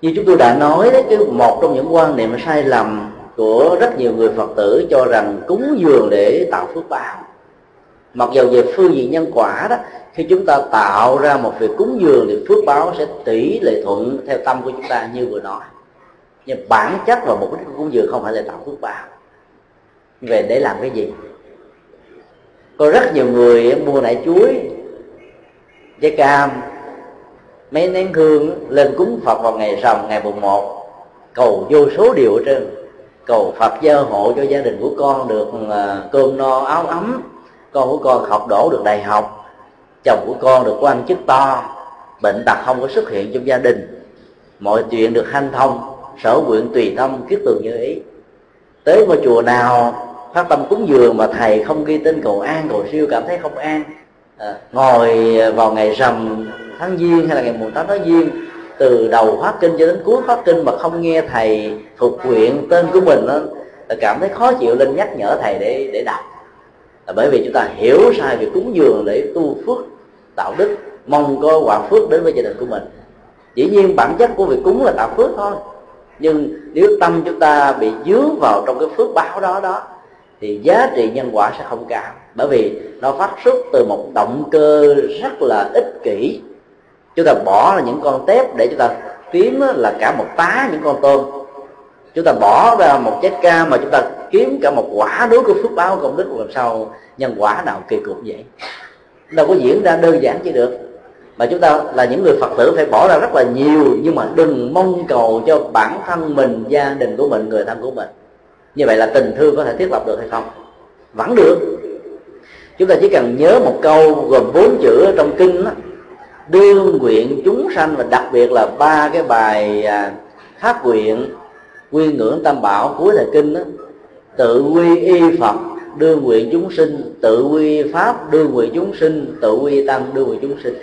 S1: Như chúng tôi đã nói đấy, cái một trong những quan niệm sai lầm của rất nhiều người phật tử cho rằng cúng dường để tạo phước báo mặc dù về phương diện nhân quả đó, khi chúng ta tạo ra một việc cúng dường thì phước báo sẽ tỷ lệ thuận theo tâm của chúng ta như vừa nói. Nhưng bản chất và mục đích của cúng dường không phải là tạo phước báo. Về để làm cái gì? Có rất nhiều người mua nải chuối, trái cam, mấy nén hương lên cúng phật vào ngày rằm, ngày mùng một. Cầu vô số điều ở trên. Cầu phật gia hộ cho gia đình của con được à, cơm no áo ấm con của con học đổ được đại học chồng của con được quan chức to bệnh tật không có xuất hiện trong gia đình. Mọi chuyện được hanh thông sở nguyện tùy tâm kiết tường như ý. Tới ngôi chùa nào phát tâm cúng dường mà thầy không ghi tên cầu an cầu siêu cảm thấy không an à, ngồi vào ngày rằm tháng giêng hay là ngày mùng tám tháng giêng từ đầu phát kinh cho đến cuối phát kinh mà không nghe thầy thuộc nguyện tên của mình đó, cảm thấy khó chịu lên nhắc nhở thầy để để đọc là bởi vì chúng ta hiểu sai việc cúng dường để tu phước tạo đức, mong có quả phước đến với gia đình của mình. Dĩ nhiên bản chất của việc cúng là tạo phước thôi. Nhưng nếu tâm chúng ta bị dướng vào trong cái phước báo đó đó, thì giá trị nhân quả sẽ không cao. Bởi vì nó phát xuất từ một động cơ rất là ích kỷ. Chúng ta bỏ là những con tép để chúng ta kiếm là cả một tá những con tôm chúng ta bỏ ra một trái ca mà chúng ta kiếm cả một quả đối của phước báo công đức làm sao nhân quả nào kỳ cục vậy? Đâu có diễn ra đơn giản chỉ được. Mà chúng ta là những người phật tử phải bỏ ra rất là nhiều nhưng mà đừng mong cầu cho bản thân mình gia đình của mình người thân của mình. Như vậy là tình thương có thể thiết lập được hay không? Vẫn được. Chúng ta chỉ cần nhớ một câu gồm bốn chữ trong kinh đó, đương nguyện chúng sanh và đặc biệt là ba cái bài à, phát nguyện quy ngưỡng tam bảo cuối thời kinh đó, tự quy y phật đưa nguyện chúng sinh tự quy pháp đưa nguyện chúng sinh tự quy tăng đưa nguyện chúng sinh.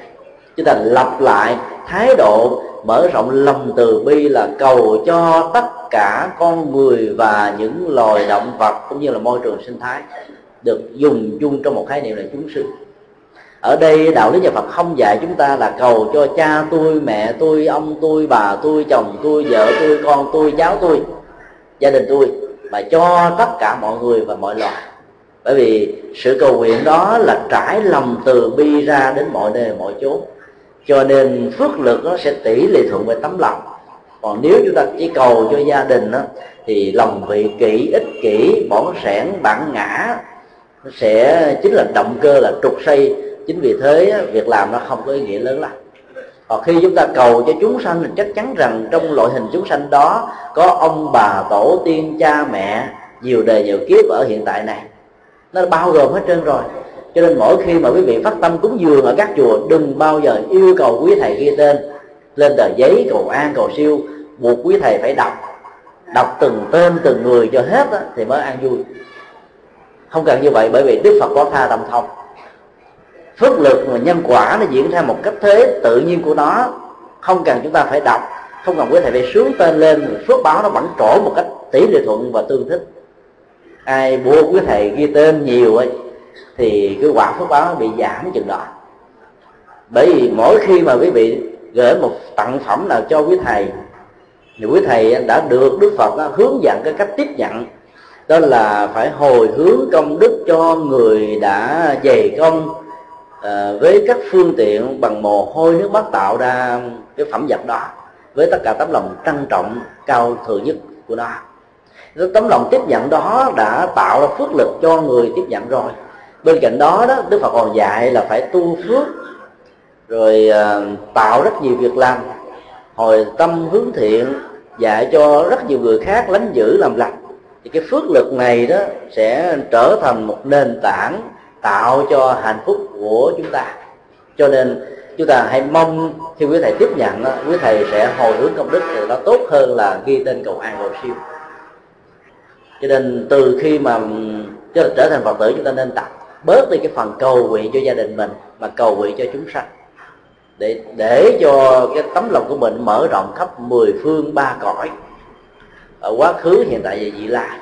S1: Chúng ta lặp lại thái độ mở rộng lòng từ bi là cầu cho tất cả con người và những loài động vật cũng như là môi trường sinh thái được dùng chung trong một khái niệm là chúng sinh ở đây đạo lý nhà Phật không dạy chúng ta là cầu cho cha tôi mẹ tôi ông tôi bà tôi chồng tôi vợ tôi con tôi cháu tôi gia đình tôi mà cho tất cả mọi người và mọi loài. Bởi vì sự cầu nguyện đó là trải lòng từ bi ra đến mọi nơi mọi chốn. Cho nên phước lực nó sẽ tỷ lệ thuận với tấm lòng. Còn nếu chúng ta chỉ cầu cho gia đình đó, thì lòng vị kỷ ích kỷ bỏng sẻn bản ngã sẽ chính là động cơ là trục xây chính vì thế việc làm nó không có ý nghĩa lớn lắm. Còn khi chúng ta cầu cho chúng sanh thì chắc chắn rằng trong loại hình chúng sanh đó có ông bà tổ tiên cha mẹ nhiều đời nhiều kiếp ở hiện tại này. Nó bao gồm hết trơn rồi. Cho nên mỗi khi mà quý vị phát tâm cúng dường ở các chùa đừng bao giờ yêu cầu quý thầy ghi tên. Lên tờ giấy cầu an cầu siêu buộc quý thầy phải đọc. Đọc từng tên từng người cho hết đó, thì mới an vui. Không cần như vậy bởi vì đức phật có tha tâm thông phước lực và nhân quả nó diễn ra một cách thế tự nhiên của nó. Không cần chúng ta phải đọc. Không cần quý thầy phải sướng tên lên. Phước báo nó vẫn trổ một cách tỷ lệ thuận và tương thích. Ai mua quý thầy ghi tên nhiều ấy, thì cái quả phước báo bị giảm chừng đó. Bởi vì mỗi khi mà quý vị gửi một tặng phẩm nào cho quý thầy, thì quý thầy đã được đức phật đó hướng dẫn cái cách tiếp nhận. Đó là phải hồi hướng công đức cho người đã dày công à, với các phương tiện bằng mồ hôi nước mắt tạo ra cái phẩm vật đó với tất cả tấm lòng trân trọng cao thượng nhất của nó. Tấm lòng tiếp nhận đó đã tạo ra phước lực cho người tiếp nhận rồi. Bên cạnh đó đó đức phật còn dạy là phải tu phước rồi ờ, tạo rất nhiều việc làm. Hồi tâm hướng thiện dạy cho rất nhiều người khác lánh giữ làm lành thì cái phước lực này đó sẽ trở thành một nền tảng tạo cho hạnh phúc của chúng ta. Cho nên chúng ta hãy mong khi quý thầy tiếp nhận quý thầy sẽ hồi hướng công đức thì nó tốt hơn là ghi tên cầu an cầu siêu. Cho nên từ khi mà trở thành phật tử, chúng ta nên tập bớt đi cái phần cầu nguyện cho gia đình mình, mà cầu nguyện cho chúng sanh. Để để cho cái tấm lòng của mình mở rộng khắp mười phương ba cõi ở quá khứ, hiện tại và vị lai.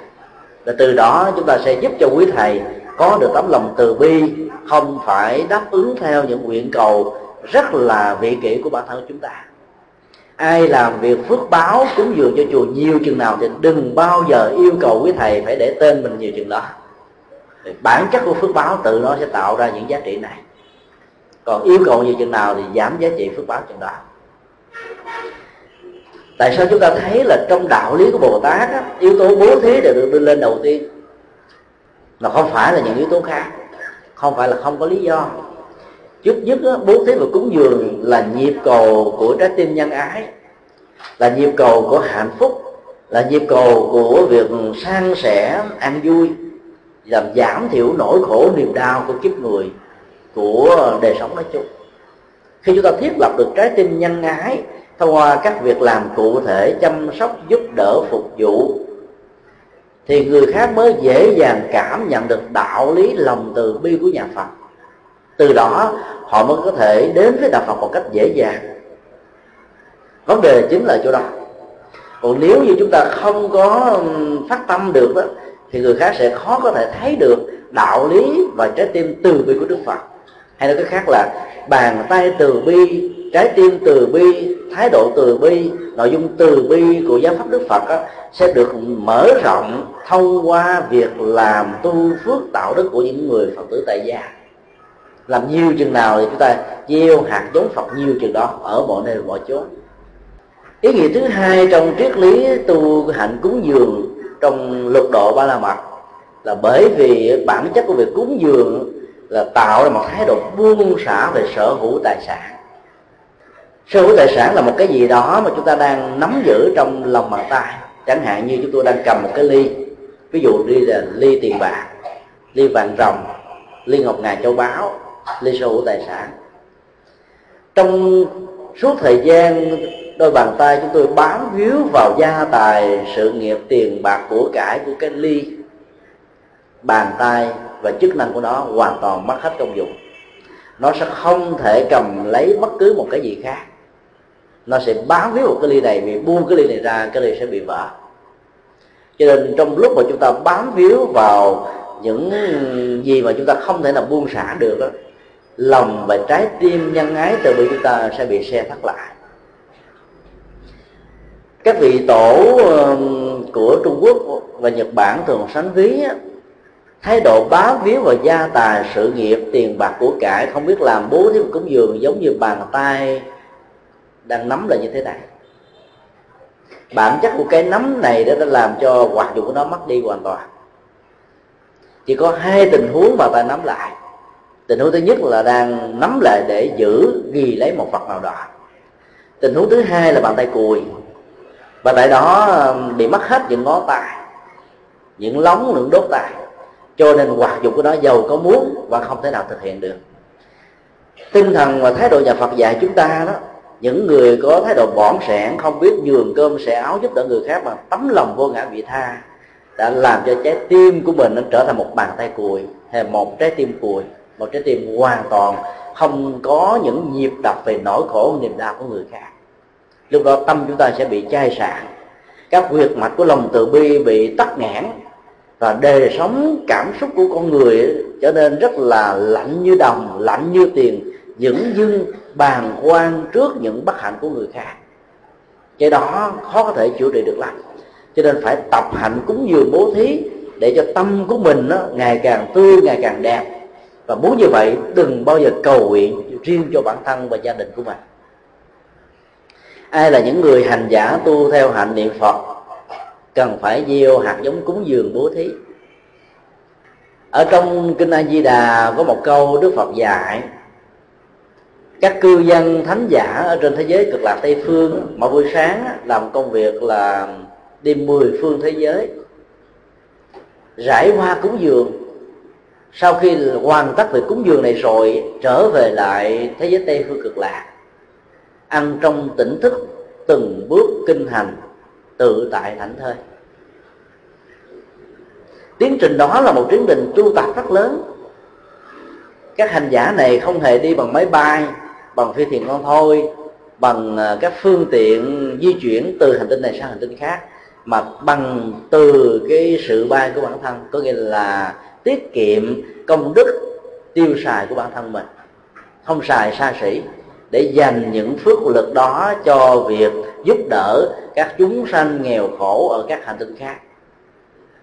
S1: Và từ đó chúng ta sẽ giúp cho quý thầy có được tấm lòng từ bi không phải đáp ứng theo những nguyện cầu. Rất là vị kỷ của bản thân chúng ta. Ai làm việc phước báo cúng dường cho chùa nhiều chừng nào thì đừng bao giờ yêu cầu quý thầy phải để tên mình nhiều chừng đó. Bản chất của phước báo tự nó sẽ tạo ra những giá trị này. Còn yêu cầu nhiều chừng nào thì giảm giá trị phước báo chừng đó. Tại sao chúng ta thấy là trong đạo lý của bồ tát á, yếu tố bố thí đều được đưa lên đầu tiên? Là không phải là những yếu tố khác. Không phải là không có lý do. Trước nhất bố thí và cúng dường là nhịp cầu của trái tim nhân ái, là nhịp cầu của hạnh phúc, là nhịp cầu của việc san sẻ an vui, làm giảm thiểu nỗi khổ niềm đau của kiếp người của đời sống nói chung. Khi chúng ta thiết lập được trái tim nhân ái thông qua các việc làm cụ thể, chăm sóc, giúp đỡ, phục vụ thì người khác mới dễ dàng cảm nhận được đạo lý lòng từ bi của nhà Phật. Từ đó họ mới có thể đến với đạo Phật một cách dễ dàng. Vấn đề chính là chỗ đó. Còn nếu như chúng ta không có phát tâm được đó thì người khác sẽ khó có thể thấy được đạo lý và trái tim từ bi của Đức Phật. Hay nói cách khác là bàn tay từ bi trái tim từ bi thái độ từ bi nội dung từ bi của giáo pháp đức phật đó, sẽ được mở rộng thông qua việc làm tu phước tạo đức của những người phật tử tại gia. Làm nhiều chừng nào thì chúng ta gieo hạt giống phật nhiều chừng đó ở mọi nơi, mọi chốn. Ý nghĩa thứ hai trong triết lý tu hạnh cúng dường trong luật độ ba la mật là bởi vì bản chất của việc cúng dường là tạo ra một thái độ buông xả về sở hữu tài sản. Sở hữu tài sản là một cái gì đó mà chúng ta đang nắm giữ trong lòng bàn tay chẳng hạn như chúng tôi đang cầm một cái ly, ví dụ đi là ly tiền bạc, ly vàng rồng ly ngọc ngà châu báu, ly sở hữu tài sản. Trong suốt thời gian đôi bàn tay chúng tôi bám víu vào gia tài, sự nghiệp tiền bạc của cải của cái ly, bàn tay và chức năng của nó hoàn toàn mất hết công dụng. Nó sẽ không thể cầm lấy bất cứ một cái gì khác nó sẽ bám víu một cái ly này vì buông cái ly này ra cái ly sẽ bị vỡ. Cho nên trong lúc mà chúng ta bám víu vào những gì mà chúng ta không thể nào buông xả được đó, lòng và trái tim nhân ái từ bi chúng ta sẽ bị xe thắt lại. Các vị tổ của Trung Quốc và Nhật Bản thường sánh ví thái độ bám víu vào gia tài sự nghiệp tiền bạc của cải không biết làm bố thí cúng dường giống như bàn tay đang nắm là như thế này. Bản chất của cái nắm này đó đã làm cho hoạt dụng của nó mất đi hoàn toàn. Chỉ có hai tình huống mà ta nắm lại. Tình huống thứ nhất là đang nắm lại để giữ, ghi lấy một vật nào đó. Tình huống thứ hai là bàn tay cùi. Và tại đó um, bị mất hết những ngón tay, những lóng, những đốt tay. Cho nên hoạt dụng của nó giàu có muốn và không thể nào thực hiện được. Tinh thần và thái độ nhà Phật dạy chúng ta đó những người có thái độ bỏn sẻn, không biết nhường cơm sẻ áo giúp đỡ người khác bằng tấm lòng vô ngã vị tha, đã làm cho trái tim của mình nó trở thành một bàn tay cùi, hay một trái tim cùi, một trái tim hoàn toàn không có những nhịp đập về nỗi khổ niềm đau của người khác. Lúc đó tâm chúng ta sẽ bị chai sạn, các huyệt mạch của lòng từ bi bị tắc nghẽn, và đời sống, cảm xúc của con người trở nên rất là lạnh như đồng, lạnh như tiền dững dưng bàng quan trước những bất hạnh của người khác. Cái đó khó có thể chữa trị được lắm. Cho nên phải tập hạnh cúng dường bố thí để cho tâm của mình nó ngày càng tươi, ngày càng đẹp. Và muốn như vậy, đừng bao giờ cầu nguyện riêng cho bản thân và gia đình của mình. Ai là những người hành giả tu theo hạnh niệm phật, cần phải gieo hạt giống cúng dường bố thí. Ở trong kinh a di đà có một câu đức phật dạy các cư dân thánh giả ở trên thế giới, cực lạc tây phương mỗi buổi sáng làm công việc là đi mười phương thế giới, rải hoa cúng dường. Sau khi hoàn tất việc cúng dường này rồi, trở về lại thế giới tây phương cực lạc, ăn trong tỉnh thức, từng bước kinh hành, tự tại thảnh thơi. Tiến trình đó là một tiến trình tu tập rất lớn. Các hành giả này không hề đi bằng máy bay bằng phi thuyền con thôi, bằng à, các phương tiện di chuyển từ hành tinh này sang hành tinh khác, mà bằng từ cái sự bay của bản thân, có nghĩa là tiết kiệm công đức tiêu xài của bản thân mình, không xài xa xỉ, để dành những phước lực đó cho việc giúp đỡ các chúng sanh nghèo khổ ở các hành tinh khác.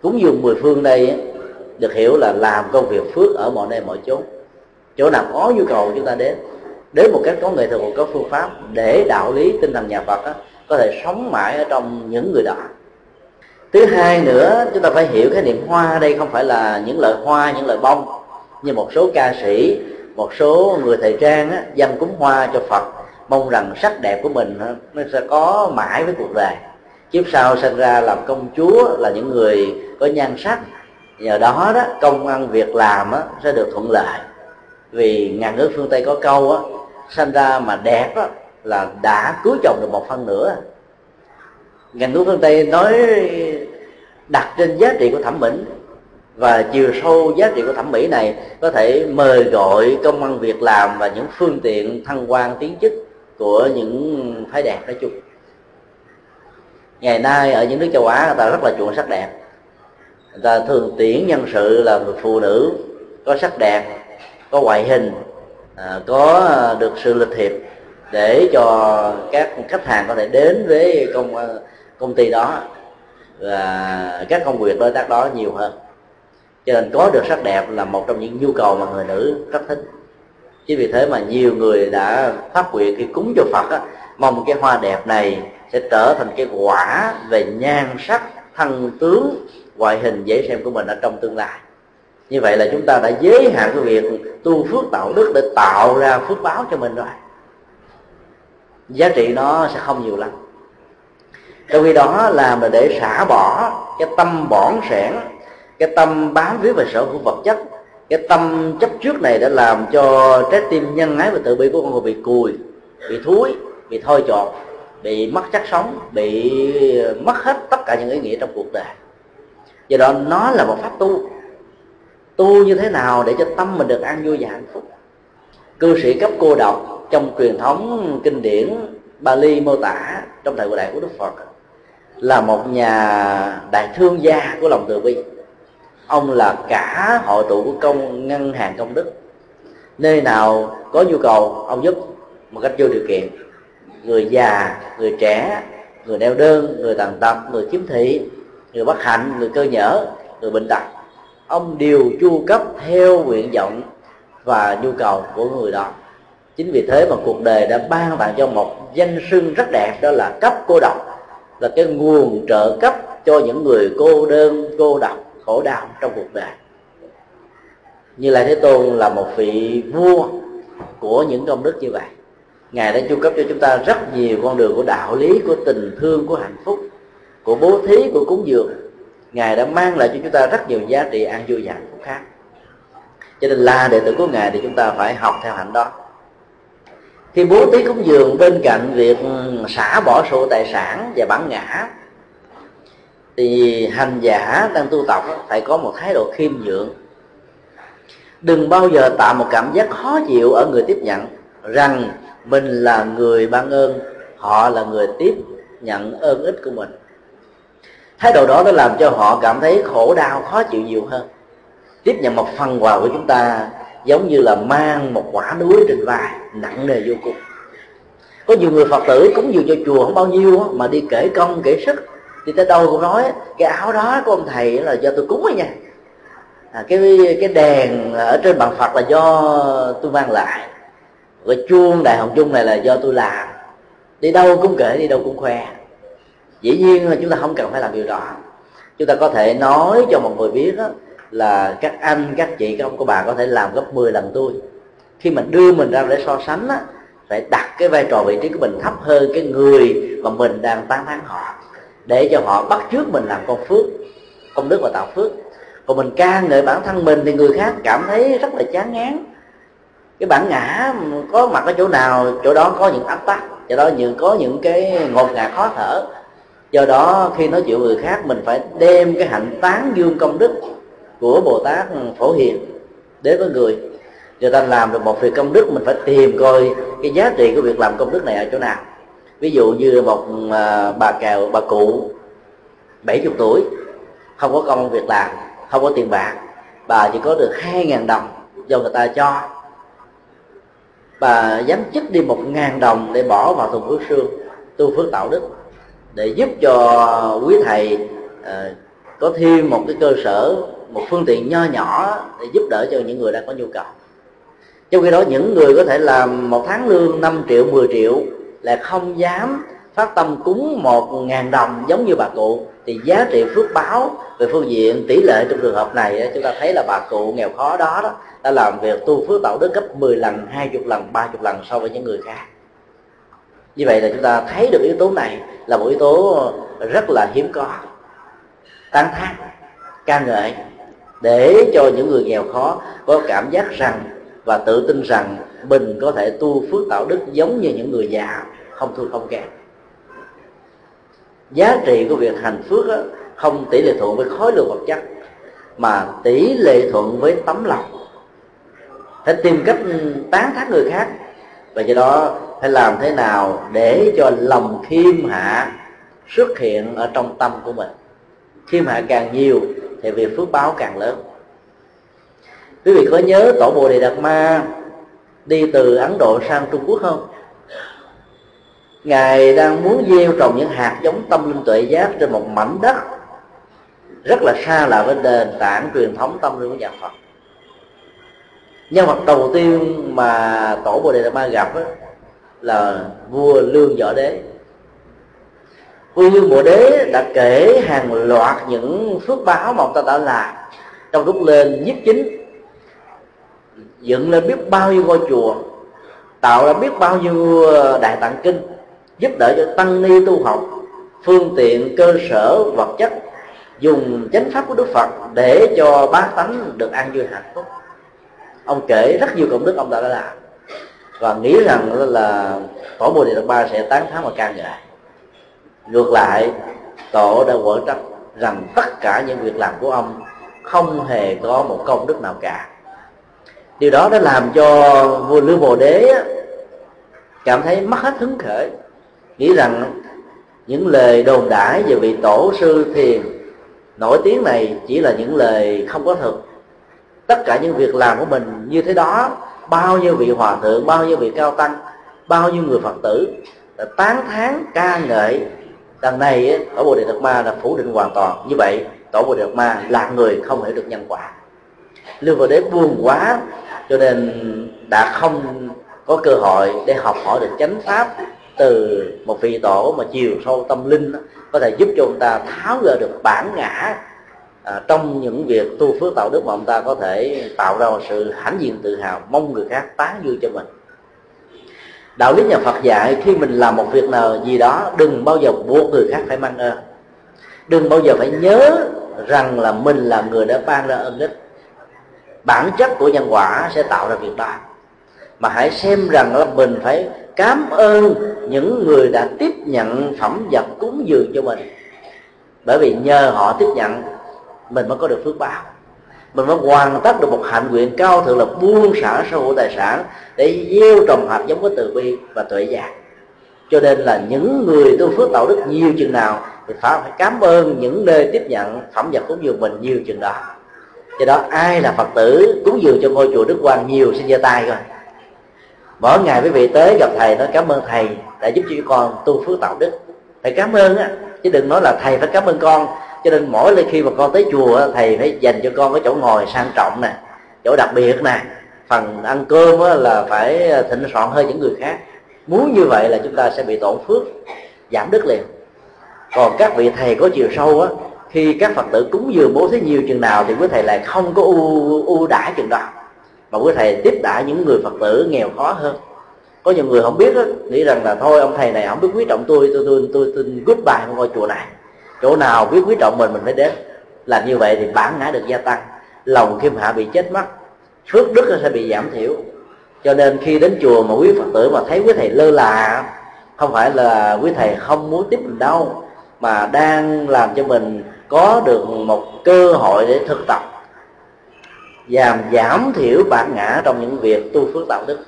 S1: Cúng dường mười phương đây được hiểu là làm công việc phước ở mọi nơi mọi chốn. Chỗ nào có nhu cầu chúng ta đến đến một cách có nghệ thuật một có phương pháp để đạo lý tinh thần nhà Phật đó, có thể sống mãi ở trong những người đó. Thứ hai nữa chúng ta phải hiểu cái niệm hoa đây không phải là những loại hoa những loại bông như một số ca sĩ một số người thời trang á, dâng cúng hoa cho phật mong rằng sắc đẹp của mình nó sẽ có mãi với cuộc đời. Kiếp sau sinh ra làm công chúa là những người có nhan sắc. Nhờ đó đó công ăn việc làm á, sẽ được thuận lợi. Vì ngàn nước phương tây có câu á sanh ra mà đẹp á, là đã cưới chồng được một phân nữa. Ngành thuốc phương tây nói đặt trên giá trị của thẩm mỹ và chiều sâu giá trị của thẩm mỹ này có thể mời gọi công ăn việc làm và những phương tiện thăng quan tiến chức của những phái đẹp nói chung. Ngày nay ở những nước châu á người ta rất là chuộng sắc đẹp. Người ta thường tuyển nhân sự là người phụ nữ có sắc đẹp có ngoại hình à, có à, được sự lịch thiệp để cho các khách hàng có thể đến với công à, công ty đó và các công việc đối tác đó nhiều hơn. Cho nên có được sắc đẹp là một trong những nhu cầu mà người nữ rất thích. Chính vì thế mà nhiều người đã phát nguyện khi cúng cho phật á, mong cái hoa đẹp này sẽ trở thành cái quả về nhan sắc thân tướng ngoại hình dễ xem của mình ở trong tương lai như vậy là chúng ta đã giới hạn cái việc tu phước tạo đức để tạo ra phước báo cho mình rồi. Giá trị nó sẽ không nhiều lắm. Trong khi đó làm là để xả bỏ cái tâm bỏn sẻn, cái tâm bám víu về sở hữu vật chất, cái tâm chấp trước này đã làm cho trái tim nhân ái và tự bi của con người bị cùi, bị thúi, bị thôi chọt bị mất chất sống, bị mất hết tất cả những ý nghĩa trong cuộc đời. Do đó nó là một pháp tu tu như thế nào để cho tâm mình được an vui và hạnh phúc? Cư sĩ cấp cô độc trong truyền thống kinh điển Bali mô tả trong thời cổ đại của Đức Phật là một nhà đại thương gia của lòng từ bi. Ông là cả hội tụ của công ngân hàng công đức. Nơi nào có nhu cầu, ông giúp một cách vô điều kiện. Người già, người trẻ, người neo đơn, người tàn tật, người khiếm thị, người bất hạnh, người cơ nhở, người bệnh tật ông đều chu cấp theo nguyện vọng và nhu cầu của người đó. Chính vì thế mà cuộc đời đã ban tặng cho một danh xưng rất đẹp, đó là cấp cô độc, là cái nguồn trợ cấp cho những người cô đơn, cô độc, khổ đau trong cuộc đời. Như lai thế tôn là một vị vua của những công đức như vậy. Ngài đã chu cấp cho chúng ta rất nhiều con đường của đạo lý, của tình thương, của hạnh phúc, của bố thí, của cúng dường ngài đã mang lại cho chúng ta rất nhiều giá trị an vui và hạnh phúc khác. Cho nên là đệ tử của ngài thì chúng ta phải học theo hạnh đó. Khi bố thí cúng dường bên cạnh việc xả bỏ sổ tài sản và bản ngã, thì hành giả đang tu tập phải có một thái độ khiêm nhượng. Đừng bao giờ tạo một cảm giác khó chịu ở người tiếp nhận rằng mình là người ban ơn, họ là người tiếp nhận ơn ích của mình thái độ đó nó làm cho họ cảm thấy khổ đau khó chịu nhiều hơn. Tiếp nhận một phần quà của chúng ta giống như là mang một quả núi trên vai nặng nề vô cùng. Có nhiều người phật tử cúng dường cho chùa không bao nhiêu mà đi kể công kể sức đi tới đâu cũng nói cái áo đó của ông thầy là do tôi cúng ấy nha. À, cái cái đèn ở trên bàn phật là do tôi mang lại. Cái chuông đại hồng chung này là do tôi làm. Đi đâu cũng kể đi đâu cũng khoe dĩ nhiên là chúng ta không cần phải làm điều đó. Chúng ta có thể nói cho một người biết đó, là các anh các chị các ông các bà có thể làm gấp 10 lần tôi. Khi mình đưa mình ra để so sánh á, phải đặt cái vai trò vị trí của mình thấp hơn cái người mà mình đang tán thán họ để cho họ bắt trước mình làm con phước công đức và tạo phước. Còn mình ca ngợi bản thân mình thì người khác cảm thấy rất là chán ngán. Cái bản ngã có mặt ở chỗ nào chỗ đó có những áp tắc chỗ đó những có những cái ngột ngạt khó thở do đó, khi nói chuyện người khác, mình phải đem cái hạnh tán dương công đức của bồ tát ừ, phổ hiền đến với người. Người ta làm được một việc công đức, mình phải tìm coi cái giá trị của việc làm công đức này ở chỗ nào. Ví dụ như một à, bà kèo, bà cụ 70 tuổi, không có công việc làm, không có tiền bạc, bà chỉ có được hai ngàn đồng do người ta cho. Bà dám chích đi một ngàn đồng để bỏ vào thùng phước xương tu phước tạo đức để giúp cho quý thầy à, có thêm một cái cơ sở một phương tiện nho nhỏ để giúp đỡ cho những người đang có nhu cầu. Trong khi đó những người có thể làm một tháng lương 5 triệu 10 triệu là không dám phát tâm cúng một ngàn đồng giống như bà cụ thì giá trị phước báo về phương diện tỷ lệ trong trường hợp này chúng ta thấy là bà cụ nghèo khó đó đó đã làm việc tu phước tạo đức gấp 10 lần 20 lần 30 lần so với những người khác như vậy là chúng ta thấy được yếu tố này là một yếu tố rất là hiếm có tán thán ca ngợi. Để cho những người nghèo khó có cảm giác rằng và tự tin rằng mình có thể tu phước tạo đức giống như những người già không thua không kém. Giá trị của việc hành phước đó, không tỷ lệ thuận với khối lượng vật chất mà tỷ lệ thuận với tấm lòng. Phải tìm cách tán thán người khác và do đó phải làm thế nào để cho lòng khiêm hạ xuất hiện ở trong tâm của mình? Khiêm hạ càng nhiều thì việc phước báo càng lớn. Quý vị có nhớ tổ bồ đề đạt ma đi từ ấn độ sang trung quốc không? Ngài đang muốn gieo trồng những hạt giống tâm linh tuệ giác trên một mảnh đất rất là xa lạ với nền tảng truyền thống tâm linh của nhà phật. Nhân vật đầu tiên mà tổ bồ đề đạt ma gặp đó, là vua lương võ đế. Vua lương võ đế đã kể hàng loạt những phước báo mà ông ta đã làm trong lúc lên nhiếp chính, dựng lên biết bao nhiêu ngôi chùa, tạo ra biết bao nhiêu đại tạng kinh, giúp đỡ cho tăng ni tu học, phương tiện cơ sở vật chất, dùng chánh pháp của đức phật để cho bá tánh được an vui hạnh phúc. Ông kể rất nhiều công đức ông đã làm và nghĩ rằng là tổ bồ đề đạt ba sẽ tán thán và ca ngợi ngược lại, tổ đã quở trách rằng tất cả những việc làm của ông không hề có một công đức nào cả. Điều đó đã làm cho vua lưu bồ đế cảm thấy mất hết hứng khởi. Nghĩ rằng những lời đồn đãi về vị tổ sư thiền nổi tiếng này chỉ là những lời không có thực tất cả những việc làm của mình như thế đó bao nhiêu vị hòa thượng, bao nhiêu vị cao tăng, bao nhiêu người phật tử tán thán ca ngợi đằng này tổ bồ đề đạt ma là phủ định hoàn toàn. Như vậy, tổ bồ đề đạt ma là người không thể được nhân quả. Lưu vào đế buồn quá, cho nên đã không có cơ hội để học hỏi được chánh pháp từ một vị tổ mà chiều sâu tâm linh, có thể giúp cho chúng ta tháo gỡ được bản ngã à, trong những việc tu phước tạo đức mà ông ta có thể tạo ra một sự hãnh diện tự hào mong người khác tán dương cho mình. Đạo lý nhà Phật dạy khi mình làm một việc nào gì đó đừng bao giờ buộc người khác phải mang ơn. Đừng bao giờ phải nhớ rằng là mình là người đã ban ra ơn ích. Bản chất của nhân quả sẽ tạo ra việc đó. Mà hãy xem rằng là mình phải cảm ơn những người đã tiếp nhận phẩm vật cúng dường cho mình. Bởi vì nhờ họ tiếp nhận mình mới có được phước báo. Mình mới hoàn tất được một hạnh nguyện cao thượng là buông xả sở hữu tài sản để gieo trồng hạt giống của từ bi và tuệ giác. Cho nên là những người tu phước tạo đức nhiều chừng nào thì phải phải cảm ơn những nơi tiếp nhận phẩm vật cúng dường mình nhiều chừng đó. Do đó ai là phật tử cúng dường cho ngôi chùa đức quang nhiều xin giơ tay coi mỗi ngày quý vị tới gặp thầy nói cảm ơn thầy đã giúp cho con tu phước tạo đức. Thầy cảm ơn á, chứ đừng nói là thầy phải cảm ơn con cho nên mỗi lần khi mà con tới chùa thầy phải dành cho con cái chỗ ngồi sang trọng nè chỗ đặc biệt nè phần ăn cơm là phải thịnh soạn hơn những người khác muốn như vậy là chúng ta sẽ bị tổn phước giảm đức liền còn các vị thầy có chiều sâu á khi các phật tử cúng dường bố thí nhiều chừng nào thì quý thầy lại không có ưu ưu đãi chừng đó mà quý thầy tiếp đãi những người phật tử nghèo khó hơn có nhiều người không biết đó, nghĩ rằng là thôi ông thầy này không biết quý trọng tôi tôi tôi tôi, tôi goodbye ngôi chùa này chỗ nào biết quý trọng mình mình phải đến. Làm như vậy thì bản ngã được gia tăng. Lòng khiêm hạ bị chết mất. Phước đức sẽ bị giảm thiểu. Cho nên khi đến chùa mà quý phật tử mà thấy quý thầy lơ là, không phải là quý thầy không muốn tiếp mình đâu, mà đang làm cho mình có được một cơ hội để thực tập giảm giảm thiểu bản ngã trong những việc tu phước tạo đức.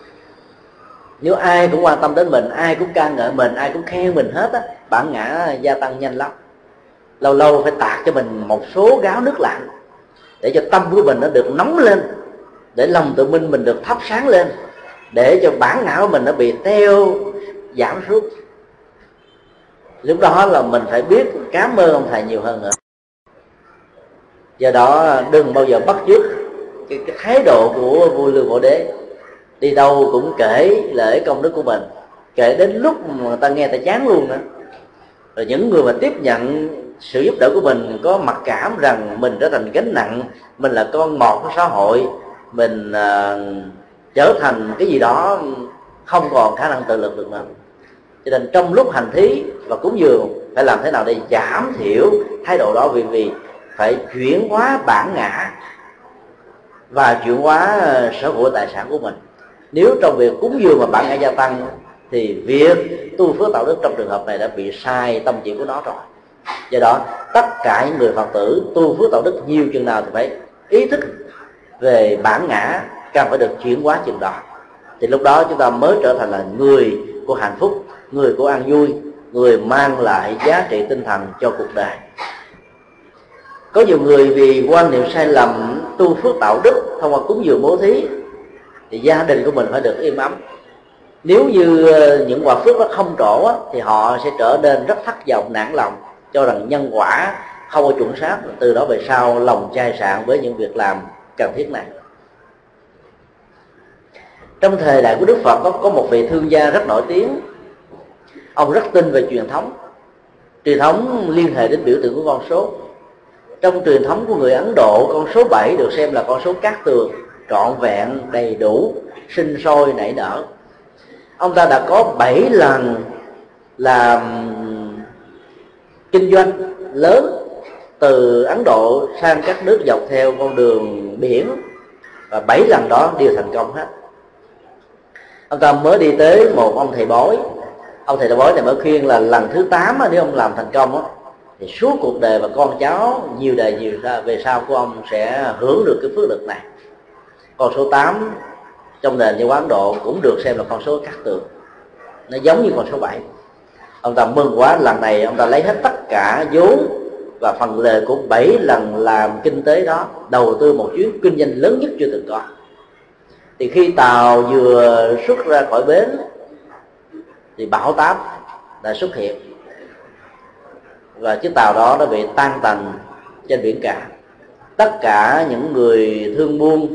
S1: Nếu ai cũng quan tâm đến mình, ai cũng ca ngợi mình, ai cũng khen mình hết á, bản ngã gia tăng nhanh lắm lâu lâu phải tạt cho mình một số gáo nước lạnh để cho tâm của mình nó được nóng lên để lòng tự minh mình được thắp sáng lên để cho bản ngã của mình nó bị teo giảm sút. Lúc đó là mình phải biết cảm ơn ông thầy nhiều hơn nữa. Do đó đừng bao giờ bắt chước cái, cái thái độ của vua lương bộ đế. Đi đâu cũng kể lễ công đức của mình kể đến lúc mà người ta nghe ta chán luôn nữa rồi những người mà tiếp nhận sự giúp đỡ của mình có mặc cảm rằng mình trở thành gánh nặng mình là con mọt của xã hội mình uh, trở thành cái gì đó không còn khả năng tự lực được nữa cho nên trong lúc hành thí và cúng dường phải làm thế nào để giảm thiểu thái độ đó? Vì vì phải chuyển hóa bản ngã và chuyển hóa ờ, sở hữu tài sản của mình. Nếu trong việc cúng dường mà bản ngã gia tăng thì việc tu phước tạo đức trong trường hợp này đã bị sai tâm chỉ của nó rồi do đó, tất cả những người phật tử tu phước tạo đức nhiều chừng nào thì phải ý thức về bản ngã, cần phải được chuyển hóa chừng đó. Thì lúc đó chúng ta mới trở thành là người của hạnh phúc, người của an vui, người mang lại giá trị tinh thần cho cuộc đời. Có nhiều người vì quan niệm sai lầm tu phước tạo đức thông qua cúng dường bố thí, thì gia đình của mình phải được im ấm. Nếu như ờ, những quả phước nó không trổ thì họ sẽ trở nên rất thất vọng, nản lòng cho rằng nhân quả không có chuẩn xác, từ đó về sau lòng chai sạn với những việc làm cần thiết này. Trong thời đại của đức phật có có một vị thương gia rất nổi tiếng. Ông rất tin về truyền thống. Truyền thống liên hệ đến biểu tượng của con số. Trong truyền thống của người ấn độ, con số 7 được xem là con số cát tường, trọn vẹn, đầy đủ, sinh sôi, nảy nở. Ông ta đã có 7 lần làm kinh doanh lớn từ ấn độ sang các nước dọc theo con đường biển. Và bảy lần đó đều thành công hết. Ông ta mới đi tới một ông thầy bói. Ông thầy bói này mới khuyên là lần thứ 8 nếu ông làm thành công thì suốt cuộc đời và con cháu, nhiều đời nhiều về sau của ông sẽ hưởng được cái phước lực này. Con số 8 trong nền như quán độ cũng được xem là con số cát tường. Nó giống như con số 7 ông ta mừng quá, lần này ông ta lấy hết tất cả vốn và phần lời của bảy lần làm kinh tế đó, đầu tư một chuyến kinh doanh lớn nhất chưa từng có. Thì khi tàu vừa xuất ra khỏi bến, thì bão táp đã xuất hiện. Và chiếc tàu đó đã bị tan tành trên biển cả. Tất cả những người thương buôn,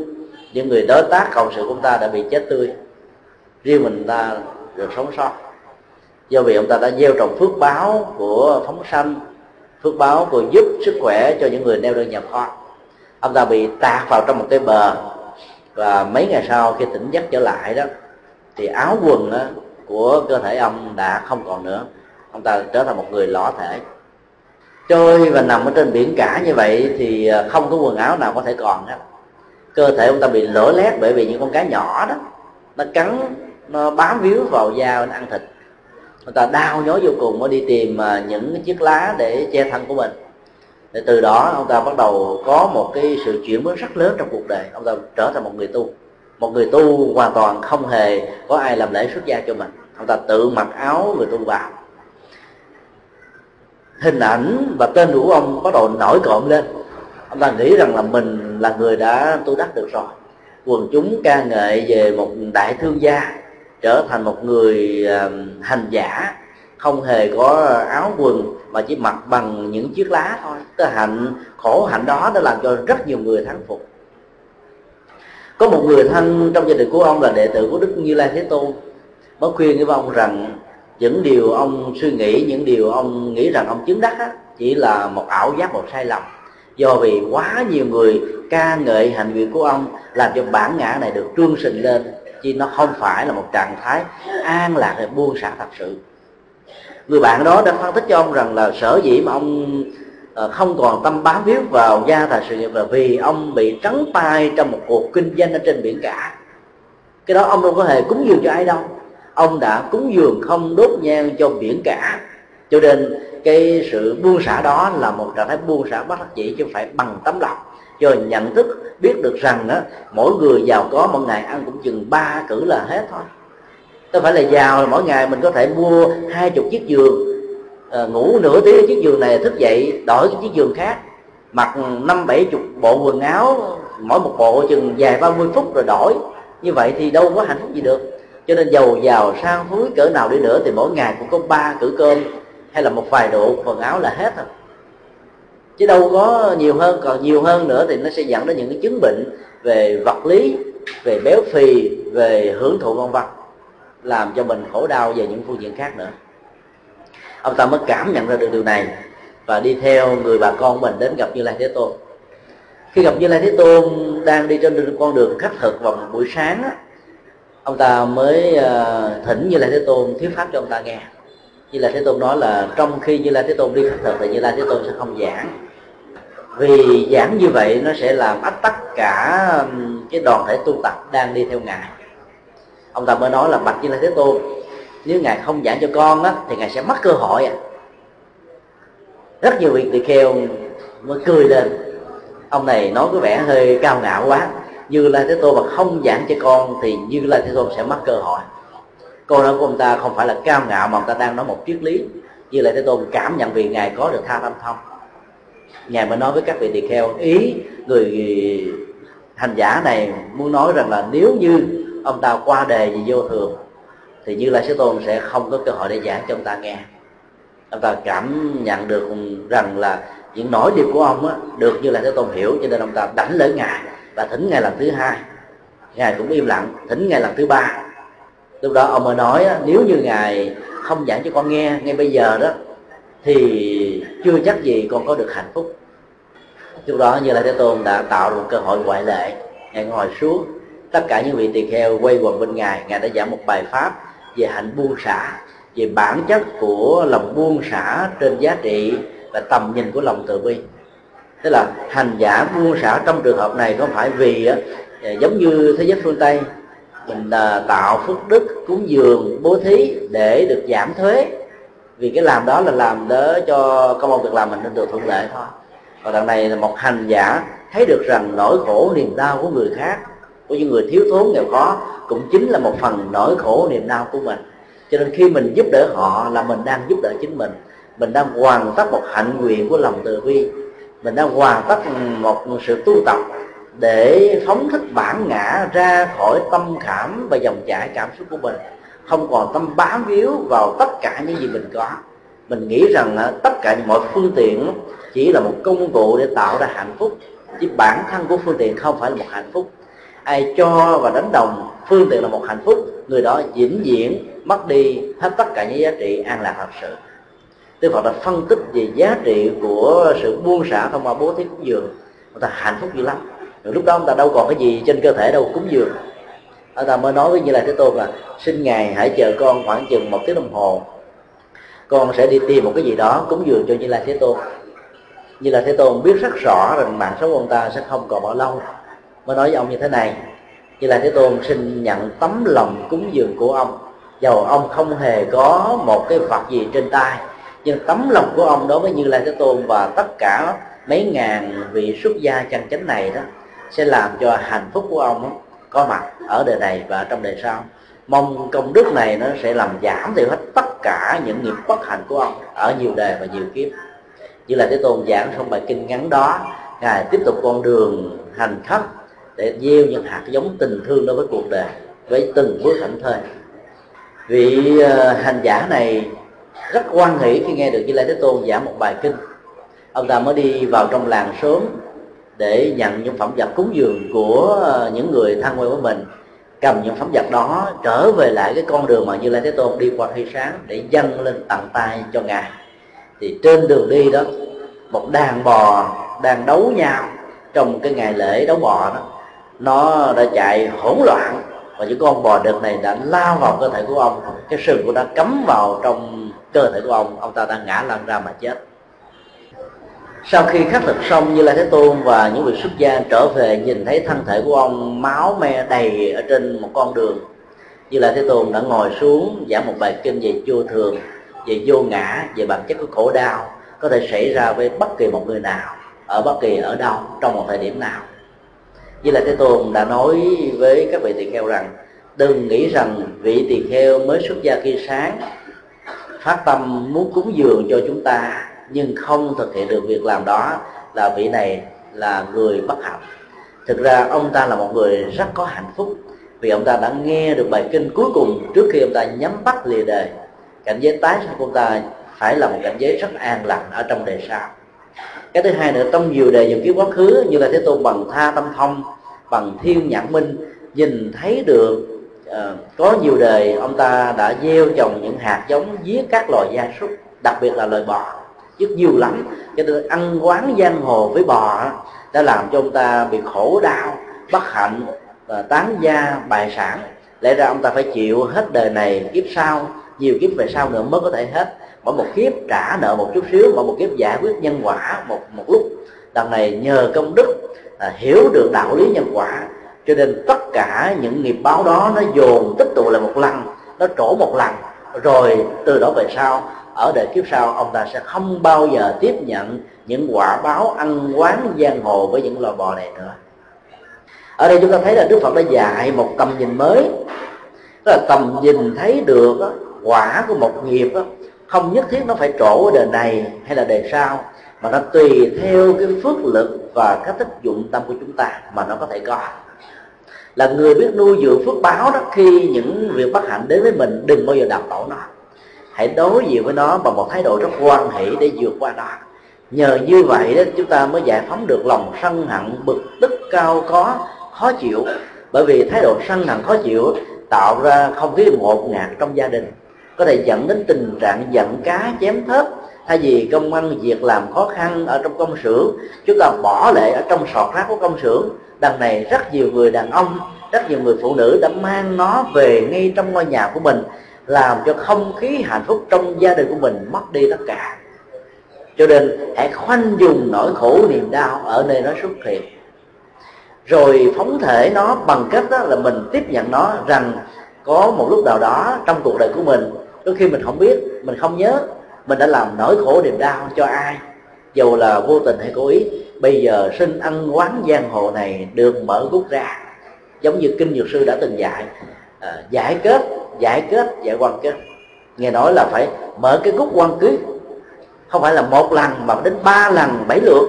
S1: những người đối tác cộng sự của chúng ta đã bị chết tươi. Riêng mình ta được sống sót do vì ông ta đã gieo trồng phước báo của phóng sanh phước báo của giúp sức khỏe cho những người neo đơn nhập kho. Ông ta bị tạt vào trong một cái bờ và mấy ngày sau khi tỉnh giấc trở lại đó thì áo quần đó, của cơ thể ông đã không còn nữa. Ông ta trở thành một người lõ thể. Trôi và nằm ở trên biển cả như vậy thì à, không có quần áo nào có thể còn hết. Cơ thể ông ta bị lở lét bởi vì những con cá nhỏ đó nó cắn nó bám víu vào da nó ăn thịt người ta đau nhói vô cùng, mới đi tìm à, những những chiếc lá để che thân của mình. Để từ đó, ông ta bắt đầu có một cái sự chuyển biến rất lớn trong cuộc đời. Ông ta trở thành một người tu. Một người tu hoàn toàn không hề có ai làm lễ xuất gia cho mình. Ông ta tự mặc áo người tu vào hình ảnh và tên của ông bắt đầu nổi cộm lên. Ông ta nghĩ rằng là mình là người đã tu đắc được rồi. Quần chúng ca ngợi về một đại thương gia trở thành một người hành giả không hề có áo quần mà chỉ mặc bằng những chiếc lá thôi. Cái hạnh khổ hạnh đó đã làm cho rất nhiều người thắng phục. Có một người thân trong gia đình của ông là đệ tử của đức như lai thế tôn. Mới khuyên với ông rằng những điều ông suy nghĩ những điều ông nghĩ rằng ông chứng đắc á, chỉ là một ảo giác một sai lầm. Do vì quá nhiều người ca ngợi hành vi của ông làm cho bản ngã này được trương sình lên chứ nó không phải là một trạng thái an lạc hay buông xả thật sự. Người bạn đó đã phân tích cho ông rằng là sở dĩ mà ông ờ, không còn tâm bám víu vào gia tài sự nghiệp là vì ông bị trắng tay trong một cuộc kinh doanh ở trên biển cả. Cái đó ông đâu có hề cúng dường cho ai đâu. Ông đã cúng dường không đốt nhang cho biển cả. Cho nên cái sự buông xả đó là một trạng thái buông xả bất đắc dĩ chứ không phải bằng tấm lòng cho nhận thức biết được rằng đó mỗi người giàu có một ngày ăn cũng chừng ba cử là hết thôi. Không phải là giàu là mỗi ngày mình có thể mua hai chục chiếc giường à, ngủ nửa tiếng ở chiếc giường này thức dậy đổi cái chiếc giường khác. Mặc năm bảy chục bộ quần áo mỗi một bộ chừng vài ba mươi phút rồi đổi. Như vậy thì đâu có hạnh phúc gì được. Cho nên giàu giàu sang phúi cỡ nào đi nữa thì mỗi ngày cũng có ba cử cơm hay là một vài độ quần áo là hết rồi chứ đâu có nhiều hơn còn nhiều hơn nữa thì nó sẽ dẫn đến những cái chứng bệnh về vật lý về béo phì về hưởng thụ vân vân làm cho mình khổ đau về những phương diện khác nữa. Ông ta mới cảm nhận ra được điều này và đi theo người bà con mình đến gặp như lai thế tôn. Khi gặp như lai thế tôn đang đi trên con đường khắc thực vào một buổi sáng á, ông ta mới ờ, thỉnh như lai thế tôn thuyết pháp cho ông ta nghe. Như lai thế tôn nói là trong khi như lai thế tôn đi khắc thực thì như lai thế tôn sẽ không giảng vì giảng như vậy, nó sẽ làm ách tất cả cái đoàn thể tu tập đang đi theo ngài. Ông ta mới nói là bạch như là thế tôn, nếu ngài không giảng cho con á, thì ngài sẽ mất cơ hội à rất nhiều vị tỳ kheo mới cười lên. Ông này nói có vẻ hơi cao ngạo quá. Như lai thế tôn mà không giảng cho con, thì như lai thế tôn sẽ mất cơ hội. Câu nói của ông ta không phải là cao ngạo mà ông ta đang nói một triết lý. Như lai thế tôn cảm nhận vì ngài có được tha tâm thông ngài mới nói với các vị tỳ kheo ý người hành giả này muốn nói rằng là nếu như ông ta qua đề gì vô thường thì như lai sư tôn sẽ không có cơ hội để giảng cho ông ta nghe. Ông ta cảm nhận được rằng là những nỗi niềm của ông á, được như là thế tôn hiểu cho nên ông ta đánh lỡ ngài và thỉnh ngài lần thứ hai. Ngài cũng im lặng thỉnh ngài lần thứ ba. Lúc đó ông mới nói á, nếu như ngài không giảng cho con nghe ngay bây giờ đó thì chưa chắc gì con có được hạnh phúc. Lúc đó như là thế tôn đã tạo được một cơ hội ngoại lệ. Ngài ngồi xuống, tất cả những vị tỳ kheo quay quần bên ngài. Ngài đã giảng một bài pháp về hạnh buông xả, về bản chất của lòng buông xả trên giá trị và tầm nhìn của lòng từ bi. Tức là hành giả buông xả trong trường hợp này không phải vì à, giống như thế giới phương tây, mình à, tạo phước đức, cúng dường, bố thí để được giảm thuế vì cái làm đó là làm đỡ cho công an việc làm mình nên được thuận lợi thôi. Còn đằng này là một hành giả thấy được rằng nỗi khổ niềm đau của người khác, của những người thiếu thốn nghèo khó cũng chính là một phần nỗi khổ niềm đau của mình. Cho nên khi mình giúp đỡ họ là mình đang giúp đỡ chính mình. Mình đang hoàn tất một hạnh nguyện của lòng từ bi. Mình đang hoàn tất một sự tu tập để phóng thích bản ngã ra khỏi tâm cảm và dòng chảy cảm xúc của mình không còn tâm bám víu vào tất cả những gì mình có. Mình nghĩ rằng à, tất cả mọi phương tiện chỉ là một công cụ để tạo ra hạnh phúc. Chứ bản thân của phương tiện không phải là một hạnh phúc. Ai cho và đánh đồng phương tiện là một hạnh phúc, người đó vĩnh viễn mất đi hết tất cả những giá trị an lạc thật sự. Đức Phật đã phân tích về giá trị của sự buông xả thông qua bố thí cúng dường. Người ta hạnh phúc dữ lắm. Rồi lúc đó người ta đâu còn cái gì trên cơ thể đâu, cúng dường ở ta mới nói với như là thế tôn là xin ngài hãy chờ con khoảng chừng một tiếng đồng hồ. Con sẽ đi tìm một cái gì đó cúng dường cho như là thế tôn. Như là thế tôn biết rất rõ rằng mạng sống của ông ta sẽ không còn bao lâu. Mới nói với ông như thế này như là thế tôn xin nhận tấm lòng cúng dường của ông. Dầu ông không hề có một cái vật gì trên tay nhưng tấm lòng của ông đối với như lai thế tôn và tất cả mấy ngàn vị xuất gia chân chánh này đó sẽ làm cho hạnh phúc của ông đó, có mặt ở đời này và trong đời sau. Mong công đức này nó sẽ làm giảm thiểu hết tất cả những nghiệp bất hạnh của ông ở nhiều đời và nhiều kiếp. Như là thế tôn giảng trong bài kinh ngắn đó, ngài tiếp tục con đường hành khất để gieo những hạt giống tình thương đối với cuộc đời, với từng bước thảnh thơi vị ờ, hành giả này rất quan hỷ khi nghe được như lai thế tôn giảng một bài kinh. Ông ta mới đi vào trong làng sớm để nhận những phẩm vật cúng dường của ờ, những người thân quen của mình. Cầm những phẩm vật đó trở về lại cái con đường mà như lai thế tôn đi qua khi sáng để dâng lên tận tay cho ngài. Thì trên đường đi đó, một đàn bò đang đấu nhau trong cái ngày lễ đấu bò đó. Nó đã chạy hỗn loạn và những con bò đực này đã lao vào cơ thể của ông. Cái sừng của nó cắm vào trong cơ thể của ông. Ông ta đang ngã lăn ra mà chết sau khi khắc thực xong như là thế tôn và những vị xuất gia trở về nhìn thấy thân thể của ông máu me đầy ở trên một con đường, như là thế tôn đã ngồi xuống giảng một bài kinh về vô thường, về vô ngã, về bản chất của khổ đau, có thể xảy ra với bất kỳ một người nào, ở bất kỳ ở đâu, trong một thời điểm nào. Như là thế tôn đã nói với các vị tỳ kheo rằng, đừng nghĩ rằng vị tỳ kheo mới xuất gia khi sáng, phát tâm muốn cúng dường cho chúng ta nhưng không thực hiện được việc làm đó là vị này là người bất hạnh. Thực ra ông ta là một người rất có hạnh phúc vì ông ta đã nghe được bài kinh cuối cùng trước khi ông ta nhắm mắt lìa đời cảnh giới tái sinh của ông ta phải là một cảnh giới rất an lành ở trong đời sau. Cái thứ hai nữa trong nhiều đời nhiều kiếp quá khứ như là thế tôn bằng tha tâm thông bằng thiên nhãn minh nhìn thấy được uh, có nhiều đời ông ta đã gieo trồng những hạt giống giết các loài gia súc đặc biệt là loài bò rất nhiều lắm. Cho nên ăn quán giang hồ với bò đã làm cho ông ta bị khổ đau bất hạnh và tán gia bại sản. Lẽ ra ông ta phải chịu hết đời này kiếp sau nhiều kiếp về sau nữa mới có thể hết. Mỗi một kiếp trả nợ một chút xíu mỗi một kiếp giải quyết nhân quả một một lúc. Đằng này nhờ công đức à, hiểu được đạo lý nhân quả. Cho nên tất cả những nghiệp báo đó nó dồn tích tụ lại một lần nó trổ một lần rồi từ đó về sau ở đời kiếp sau ông ta sẽ không bao giờ tiếp nhận những quả báo ăn quán giang hồ với những loài bò này nữa. Ở đây chúng ta thấy là đức phật đã dạy một tầm nhìn mới. Tức là tầm nhìn thấy được đó, quả của một nghiệp đó, không nhất thiết nó phải trổ ở đời này hay là đời sau mà nó tùy theo cái phước lực và cách thức dụng tâm của chúng ta mà nó có thể có. Là người biết nuôi dưỡng phước báo đó khi những việc bất hạnh đến với mình đừng bao giờ đạp đổ nó hãy đối diện với nó bằng một thái độ rất quan hệ để vượt qua nó. Nhờ như vậy đó, chúng ta mới giải phóng được lòng sân hận, bực tức, cao có, khó chịu. Bởi vì thái độ sân hận, khó chịu tạo ra không khí ngột ngạt trong gia đình. Có thể dẫn đến tình trạng giận cá, chém thớt thay vì công ăn việc làm khó khăn ở trong công xưởng, chúng ta bỏ lệ ở trong sọt rác của công xưởng. Đằng này, rất nhiều người đàn ông, rất nhiều người phụ nữ đã mang nó về ngay trong ngôi nhà của mình làm cho không khí hạnh phúc trong gia đình của mình mất đi tất cả. Cho nên hãy khoanh dùng nỗi khổ niềm đau ở nơi nó xuất hiện. Rồi phóng thể nó bằng cách đó là mình tiếp nhận nó rằng có một lúc nào đó trong cuộc đời của mình đôi khi mình không biết mình không nhớ mình đã làm nỗi khổ niềm đau cho ai. Dù là vô tình hay cố ý bây giờ sinh ăn quán giang hồ này được mở rút ra. Giống như kinh dược sư đã từng dạy à, giải kết giải kết giải quan kết. Nghe nói là phải mở cái cúc quan kết không phải là một lần mà đến ba lần bảy lượt.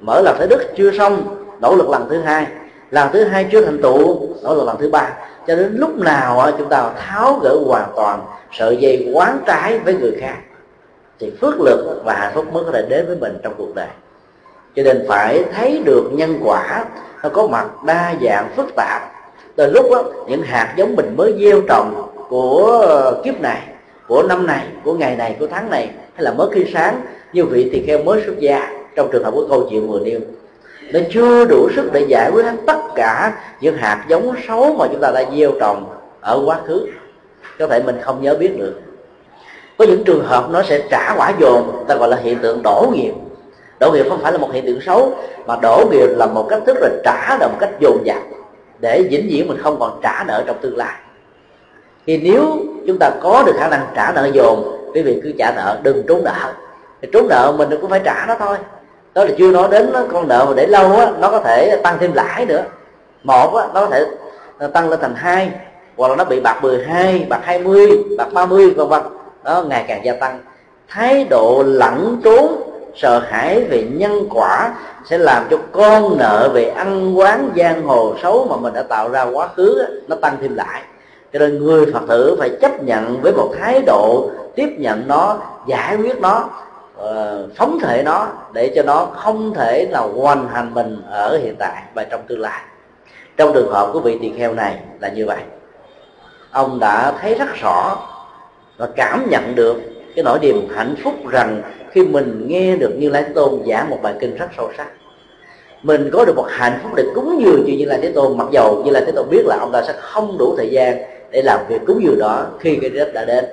S1: Mở lần thứ đức chưa xong nỗ lực lần thứ hai. Lần thứ hai chưa thành tựu nỗ lực lần thứ ba. Cho đến lúc nào à, chúng ta tháo gỡ hoàn toàn sợi dây quán trái với người khác thì phước lực và hạnh phúc mới có thể đến với mình trong cuộc đời. Cho nên phải thấy được nhân quả nó có mặt đa dạng phức tạp. Từ lúc đó, những hạt giống mình mới gieo trồng của kiếp này, của năm này, của ngày này, của tháng này, hay là mới khi sáng, như vị tỳ kheo mới xuất gia trong trường hợp của câu chuyện vừa nêu. Nó chưa đủ sức để giải quyết tất cả những hạt giống xấu mà chúng ta đã gieo trồng ở quá khứ. Có thể mình không nhớ biết được. Có những trường hợp nó sẽ trả quả dồn ta gọi là hiện tượng đổ nghiệp. Đổ nghiệp không phải là một hiện tượng xấu, mà đổ nghiệp là một cách thức là trả nợ một cách dồn dập để vĩnh viễn mình không còn trả nợ trong tương lai thì nếu chúng ta có được khả năng trả nợ dồn quý vị cứ trả nợ đừng trốn nợ. Thì trốn nợ mình cũng phải trả nó thôi. Đó là chưa nói đến con nợ mà để lâu á nó có thể tăng thêm lãi nữa. Một á nó có thể ờ, tăng lên thành hai hoặc là nó bị bạc 12, bạc 20, bạc 30 vân vân. Đó ngày càng gia tăng. Thái độ lẩn trốn sợ hãi về nhân quả sẽ làm cho con nợ về ăn quán giang hồ xấu mà mình đã tạo ra quá khứ nó tăng thêm lại cho nên người phật tử phải chấp nhận với một thái độ tiếp nhận nó, giải quyết nó ờ, phóng thể nó để cho nó không thể nào hoàn thành mình ở hiện tại và trong tương lai. Trong trường hợp của vị tỳ kheo này là như vậy. Ông đã thấy rất rõ và cảm nhận được cái nỗi niềm hạnh phúc rằng khi mình nghe được như lai thế tôn giảng một bài kinh rất sâu sắc, mình có được một hạnh phúc để cúng dường như như lai thế tôn. Mặc dầu như lai thế tôn biết là ông ta sẽ không đủ thời gian để làm việc cúng dường đó khi cái chết đã đến.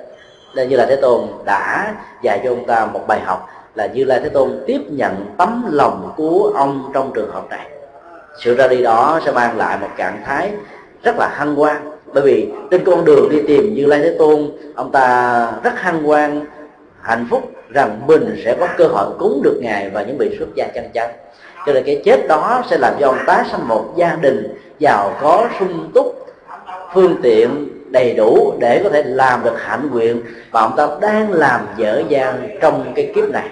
S1: Nên như là thế tôn đã dạy cho ông ta một bài học là như lai thế tôn tiếp nhận tấm lòng của ông trong trường hợp này. Sự ra đi đó sẽ mang lại một trạng thái rất là hăng hoan. Bởi vì trên con đường đi tìm như lai thế tôn, ông ta rất hăng hoan, hạnh phúc rằng mình sẽ có cơ hội cúng được ngài và những vị xuất gia chân chánh. Cho nên cái chết đó sẽ làm cho ông ta sanh một gia đình giàu có sung túc phương tiện đầy đủ để có thể làm được hạnh nguyện và ông ta đang làm dở dang trong cái kiếp này.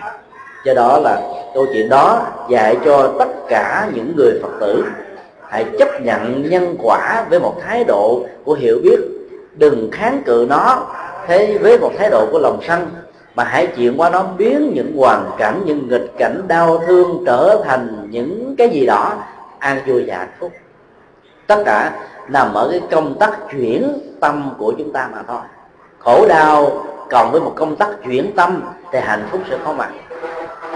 S1: Do đó là câu chuyện đó dạy cho tất cả những người phật tử hãy chấp nhận nhân quả với một thái độ của hiểu biết. Đừng kháng cự nó thế với một thái độ của lòng sân, mà hãy chuyển qua nó biến những hoàn cảnh, những nghịch cảnh, đau thương trở thành những cái gì đó an vui và hạnh phúc. Tất cả nằm ở cái công tác chuyển tâm của chúng ta mà thôi. Khổ đau cộng với một công tác chuyển tâm thì hạnh phúc sẽ có mặt.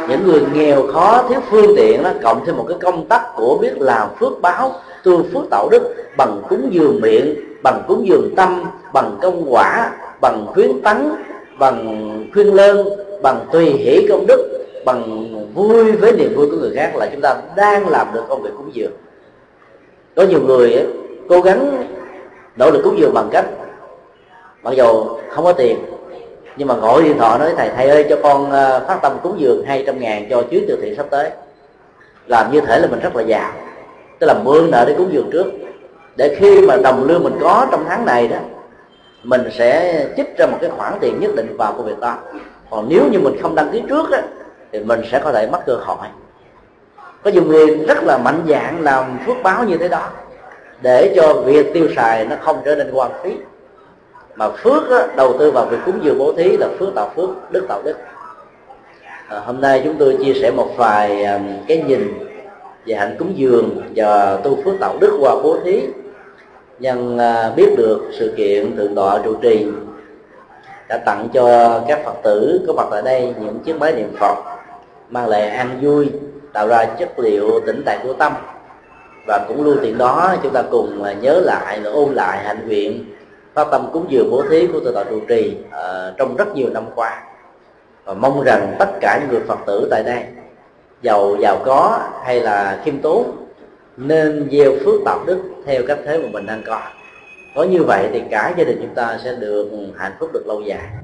S1: Những người nghèo khó thiếu phương tiện đó cộng thêm một cái công tác của biết làm phước báo tu phước tạo đức bằng cúng dường miệng bằng cúng dường tâm bằng công quả bằng khuyến tấn bằng khuyên lơn bằng tùy hỷ công đức bằng vui với niềm vui của người khác là chúng ta đang làm được công việc cúng dường. Có nhiều người ấy, cố gắng nỗ lực cúng dường bằng cách. Mặc dù không có tiền, nhưng mà gọi điện thoại nói, thầy thầy ơi, cho con ờ, phát tâm cúng dường 200 ngàn cho chuyến từ thiện sắp tới. Làm như thể là mình rất là giàu tức là mượn nợ để cúng dường trước. Để khi mà đồng lương mình có trong tháng này đó, mình sẽ chích ra một cái khoản tiền nhất định vào công việc đó. Còn nếu như mình không đăng ký trước á, thì mình sẽ có thể mất cơ hội. Có nhiều người rất là mạnh dạng làm phước báo như thế đó để cho việc tiêu xài nó không trở nên quan phí. Mà phước á, đầu tư vào việc cúng dường bố thí là phước tạo phước đức tạo đức. À, hôm nay chúng tôi chia sẻ một vài um, cái nhìn về hạnh cúng dường và tu phước tạo đức qua bố thí. Nhân uh, biết được sự kiện thượng tọa trụ trì đã tặng cho các phật tử có mặt tại đây những chiếc máy niệm phật mang lại an vui tạo ra chất liệu tĩnh tại của tâm và cũng lưu tiện đó chúng ta cùng à, nhớ lại và ôn lại hạnh nguyện phát tâm cúng dường bố thí của tôi tọa trụ trì uh, trong rất nhiều năm qua. Và mong rằng tất cả những người phật tử tại đây giàu giàu có hay là khiêm tốn nên gieo phước tạo đức theo cách thế mà mình đang có. Có như vậy thì cả gia đình chúng ta sẽ được hạnh phúc được lâu dài.